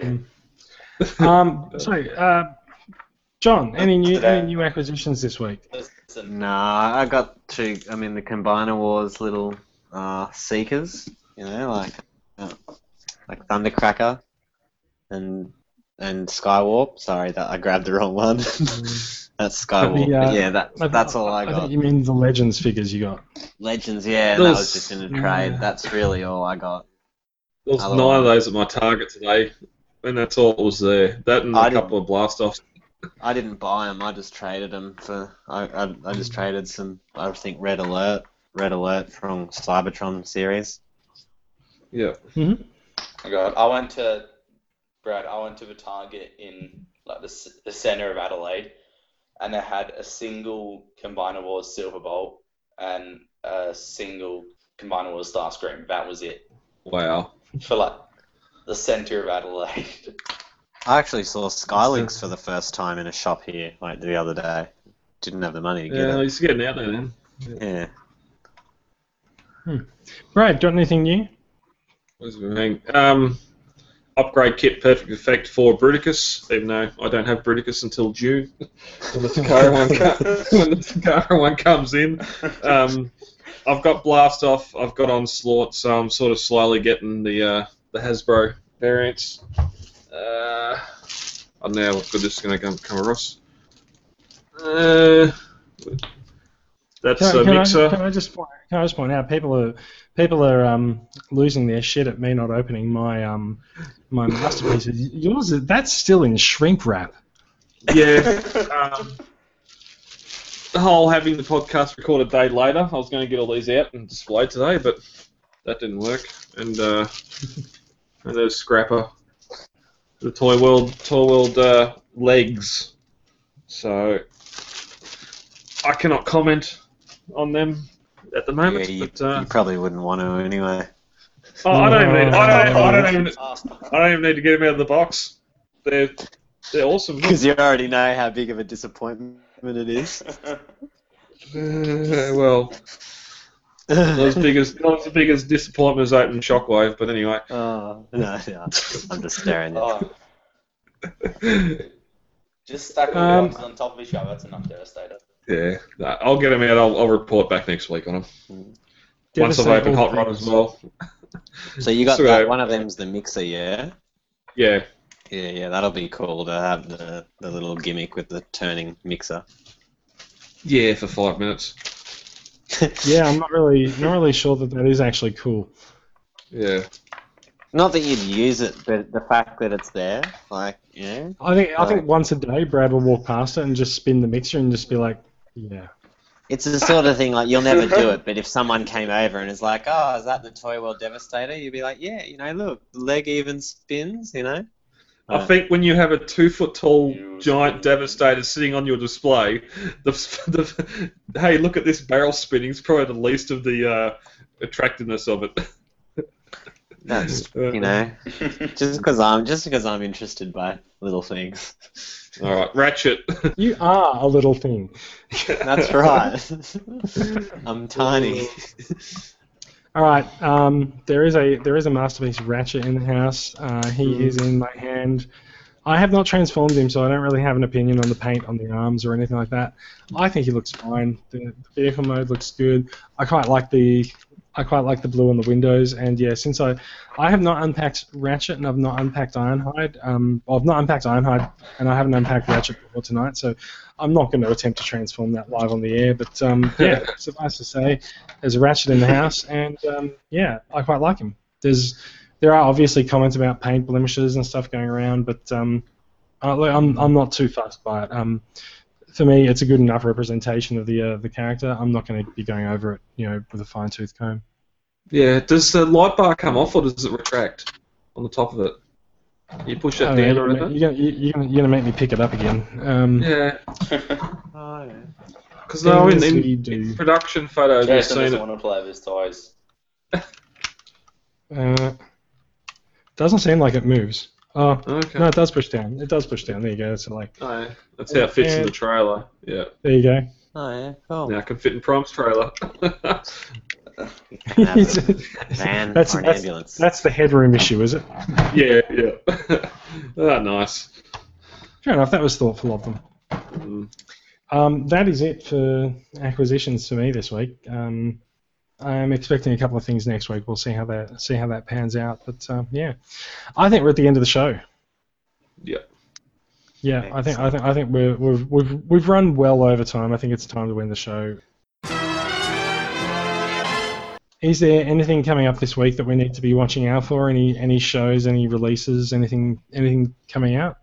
really. Um, so, uh, John, any new Today. any new acquisitions this week? Listen, Nah, I got two. I mean, the Combiner Wars little uh, seekers, you know, like uh, like Thundercracker and and Skywarp. Sorry, that I grabbed the wrong one. that's Skywarp. the, uh, yeah, that, I- that's all I I got. think you mean the Legends figures you got. Legends, yeah, and that was just in a trade. That's really all I got. There was Other nine of those at my target today, and that's all that was there. That and a I didn't- couple of blast offs. I didn't buy them. I just traded them for. I, I, I just traded some. I think Red Alert, Red Alert from Cybertron series. Yeah. oh God, I went to Brad. I went to the Target in like the, the center of Adelaide, and they had a single Combiner Wars Silver Bolt and a single Combiner Wars Starscream. That was it Wow. for like the center of Adelaide. I actually saw Sky Lynx for the first time in a shop here, like the other day. Didn't have the money to get Yeah, it. he's getting out there then. Yeah. Brad, got anything new? What does it mean? Um, upgrade kit perfect effect for Bruticus, even though I don't have Bruticus until June when the Takara one, co- when the Takara one comes in. Um, I've got Blast Off, I've got Onslaught, so I'm sort of slowly getting the uh, the Hasbro variants. Uh, I don't know what good this is going to come, across. Uh, that's Can, a can, mixer. I, can I just point, can I just point out people are people are um, losing their shit at me not opening my um, my masterpieces. Yours that's still in shrink wrap. Yeah. Um, the whole having the podcast record a day later, I was going to get all these out and display today, but that didn't work. And uh, and there's Scrapper, the Toy World Toy World uh, legs. So I cannot comment on them at the Yeah, moment. you, but, uh, you probably wouldn't want to anyway. oh, I don't even need. I don't, I don't even. I don't even need to get them out of the box. They're they're awesome. Because you already know how big of a disappointment it is. Uh, well, not as big as not as big as disappointment as opening Shockwave, but anyway. oh, no, no, I'm just staring at Oh, just stack all Um, boxes on top of each other. That's enough devastator. Yeah, nah, I'll get him out. I'll, I'll report back next week on them. Once I've opened Hot Rod as well. So you got So, that, uh, one of them's the mixer, yeah? Yeah, Yeah, yeah, that'll be cool to have the, the little gimmick with the turning mixer. yeah, for five minutes. Yeah, I'm not really not really sure that that is actually cool. Yeah, Not that you'd use it, but the fact that it's there, like, you know? I think I think once a day Brad will walk past it and just spin the mixer and just be like, yeah. It's the sort of thing like you'll never do it, but if someone came over and is like, "Oh, is that the Toy World Devastator?" You'd be like, "Yeah, you know, look, leg even spins, you know." I Uh, think when you have a two foot tall giant Devastator sitting on your display, the, the hey, look at this barrel spinning is probably the least of the uh, attractiveness of it. That's Uh, you know, just because I'm just because I'm interested by little things. All right, Ratchet. You are a little thing. That's right. I'm tiny. All right. Um, there is a there is a masterpiece Ratchet in the house. Uh, he is in my hand. I have not transformed him, so I don't really have an opinion on the paint on the arms or anything like that. I think he looks fine. The, the vehicle mode looks good. I quite like the I quite like the blue on the windows. And yeah, since I I have not unpacked Ratchet and I've not unpacked Ironhide. Um, well, I've not unpacked Ironhide and I haven't unpacked Ratchet before tonight, so I'm not going to attempt to transform that live on the air. But um, yeah, suffice to say, there's a Ratchet in the house, and um, yeah, I quite like him. There's there are obviously comments about paint blemishes and stuff going around, but um, I, I'm I'm not too fussed by it. Um, for me, it's a good enough representation of the uh, the character. I'm not going to be going over it, you know, with a fine tooth comb. Yeah, does the light bar come off or does it retract on the top of it? You push that I down don't or know, anything? you're, gonna, you're, gonna, you're gonna make me pick it up again. Um, Yeah, Oh, yeah. because no, in, in, in production photos we've seen doesn't it. want to play with his toys. Uh, doesn't seem like it moves. Oh, Okay. no, it does push down. It does push down. There you go. So like, Oh, yeah. That's how it fits in the trailer. Yeah. there you go. Oh yeah, cool. Now I can fit in Prime's trailer. You can have a van That's- or an that's- ambulance. That's the headroom issue, is it? yeah, yeah. ah, nice. Fair enough. That was thoughtful of them. Mm. Um, that is it for acquisitions for me this week. Um, I'm expecting a couple of things next week. We'll see how that see how that pans out. But um, yeah, I think we're at the end of the show. Yeah. Yeah, I think I think I think we're, we've we've we've run well over time. I think it's time to win the show. Is there anything coming up this week that we need to be watching out for? Any any shows, any releases, anything anything coming out?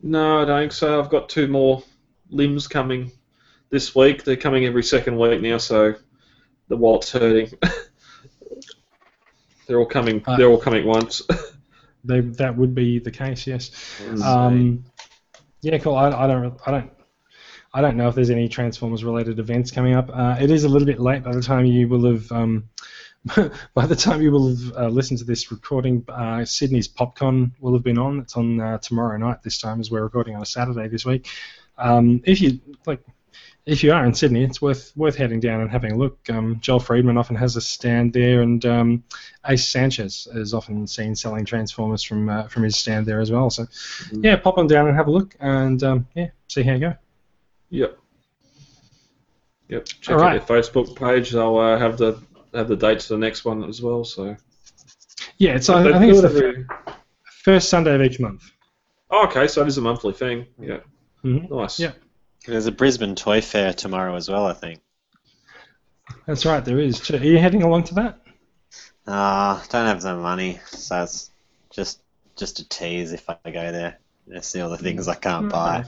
No, I don't think so. I've got two more limbs coming this week. They're coming every second week now, so the wallet's hurting. they're all coming. Uh, they're all coming at once. They, that would be the case, yes. Yes. Um, yeah, cool. I, I don't, I don't, I don't know if there's any Transformers related events coming up. Uh, it is a little bit late by the time you will have, um, by the time you will have uh, listened to this recording. Uh, Sydney's PopCon will have been on. It's on uh, tomorrow night this time, as we're recording on a Saturday this week. Um, if you like, if you are in Sydney, it's worth worth heading down and having a look. Um, Joel Friedman often has a stand there, and um, Ace Sanchez is often seen selling Transformers from uh, from his stand there as well. So, yeah, pop on down and have a look, and um, yeah, see how you go. Yep. Yep. Check All out right. their Facebook page. They'll uh, have the have the dates for the next one as well. So. Yeah, it's They I, I think it's the every- first Sunday of each month. Oh, okay, so it is a monthly thing. Yeah. Mhm. Nice. Yeah. There's a Brisbane Toy Fair tomorrow as well, I think. That's right, there is. Are you heading along to that? Ah, don't have the money, so it's just just a tease if I go there. I see all the things I can't buy.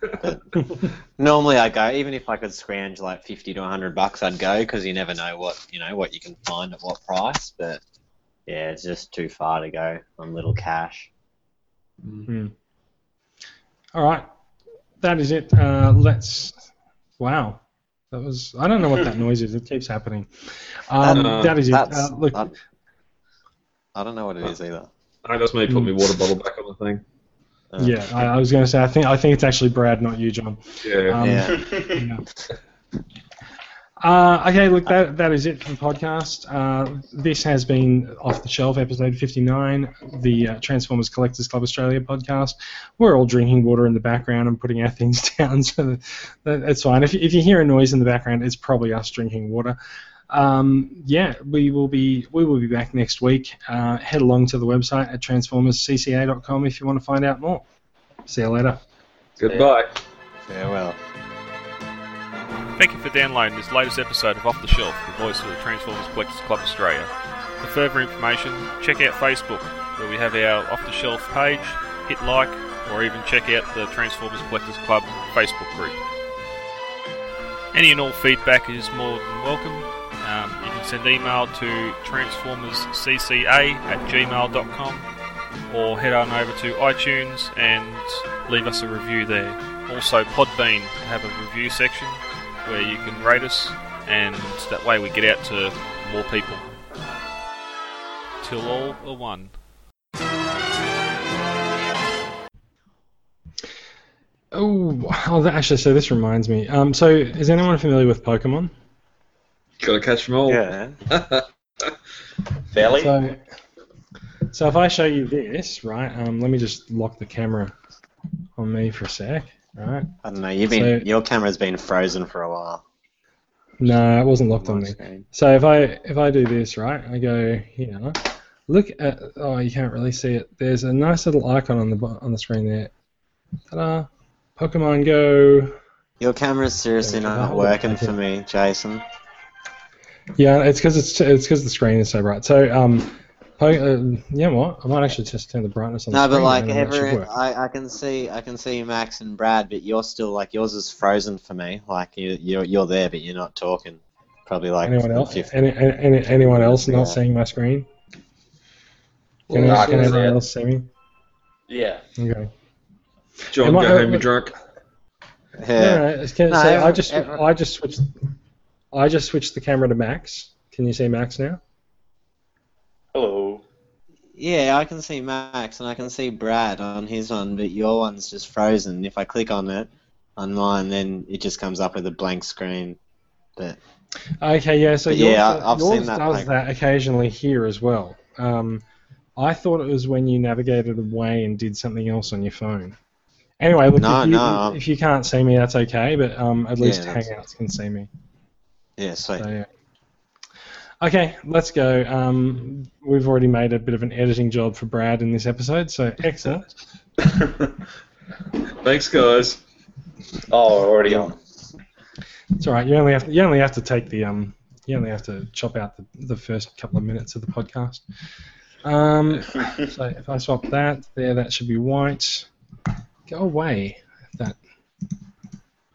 But normally I go, even if I could scrounge like fifty to hundred bucks, I'd go because you never know what you know what you can find at what price. But yeah, it's just too far to go on little cash. All right, that is it. Uh, let's. Wow, that was. I don't know what that noise is. It keeps happening. Um, Uh, that is it. That's, Uh, look, I, I don't know what it is either. I just me put my water bottle back on the thing. Uh, yeah, I, I was going to say. I think. I think it's actually Brad, not you, John. Yeah. Um, Yeah. yeah. Uh, okay, look, that, that is it for the podcast. Uh, this has been Off the Shelf, episode 59, the uh, Transformers Collectors Club Australia podcast. We're all drinking water in the background and putting our things down, so that, that's fine. If, if you hear a noise in the background, it's probably us drinking water. Um, yeah, we will be we will be back next week. Uh, head along to the website at transformerscca.com if you want to find out more. See you later. Goodbye. Farewell. Thank you for downloading this latest episode of Off the Shelf, the voice of the Transformers Collectors Club Australia. For further information, check out Facebook, where we have our Off the Shelf page, hit like, or even check out the Transformers Collectors Club Facebook group. Any and all feedback is more than welcome. Um, you can send email to transformerscca at gmail.com or head on over to iTunes and leave us a review there. Also, Podbean have a review section where you can rate us, and that way we get out to more people. Till all are one. Oh, oh actually, so this reminds me. Um, so, is anyone familiar with Pokemon? Gotta catch them all. Yeah. Fairly. So, so if I show you this, right? Um, let me just lock the camera on me for a sec, right? I don't know. You've been So- your camera's been frozen for a while. No, it wasn't locked on me. screen. So if I if I do this, right? I go here. Look at oh, you can't really see it. There's a nice little icon on the on the screen there. Ta-da! Pokemon Go. Your camera's seriously not working for me, Jason. Yeah, it's because it's it's because the screen is so bright. So um, po- uh, yeah, what? I might actually just turn the brightness on No, the but like and then that should every. I, I can see I can see Max and Brad, but you're still like yours is frozen for me. Like you you're you're there, but you're not talking. Probably like anyone else? 50. Any, any, anyone else not seeing my screen? Can, I can can anyone else see me? Yeah. Okay. John, Am go I- home, you're drunk. No, Yeah. no, it's- can, No, so I just every- I just switched I just switched the camera to max. Can you see max now? Hello. Yeah, I can see Max and I can see Brad on his one, but your one's just frozen. If I click on it on mine, then it just comes up with a blank screen. But Okay, yeah. So yours, yeah, does- I've yours seen that, does like- that occasionally here as well. Um, I thought it was when you navigated away and did something else on your phone. Anyway, look, No, if, you, no, if you can't see me, that's okay. But um, at Yeah, least that's- Hangouts can see me. Yeah, sweet. So, yeah. Okay, let's go. Um, we've already made a bit of an editing job for Brad in this episode, so excellent. Thanks, guys. Oh, we're already on. It's all right. You only have to, you only have to take the um you only have to chop out the, the first couple of minutes of the podcast. Um, so if I swap that there, that should be white. Go away. That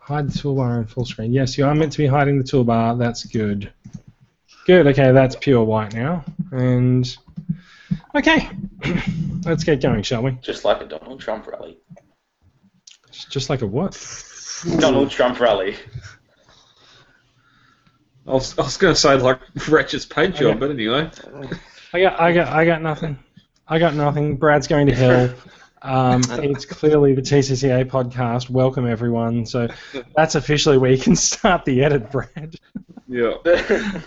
hide the toolbar in full screen. Yes, you are meant to be hiding the toolbar. That's good. Good. Okay, that's pure white now. And okay, let's get going, shall we? Just like a Donald Trump rally. Just like a what? Donald Trump rally. I was, I was going to say like Wretched's paint job, Okay. but anyway. I got, I got, I got nothing. I got nothing. Brad's going to hell. Um, it's clearly the TCCA podcast. Welcome everyone. So that's officially where you can start the edit, Brad. Yeah.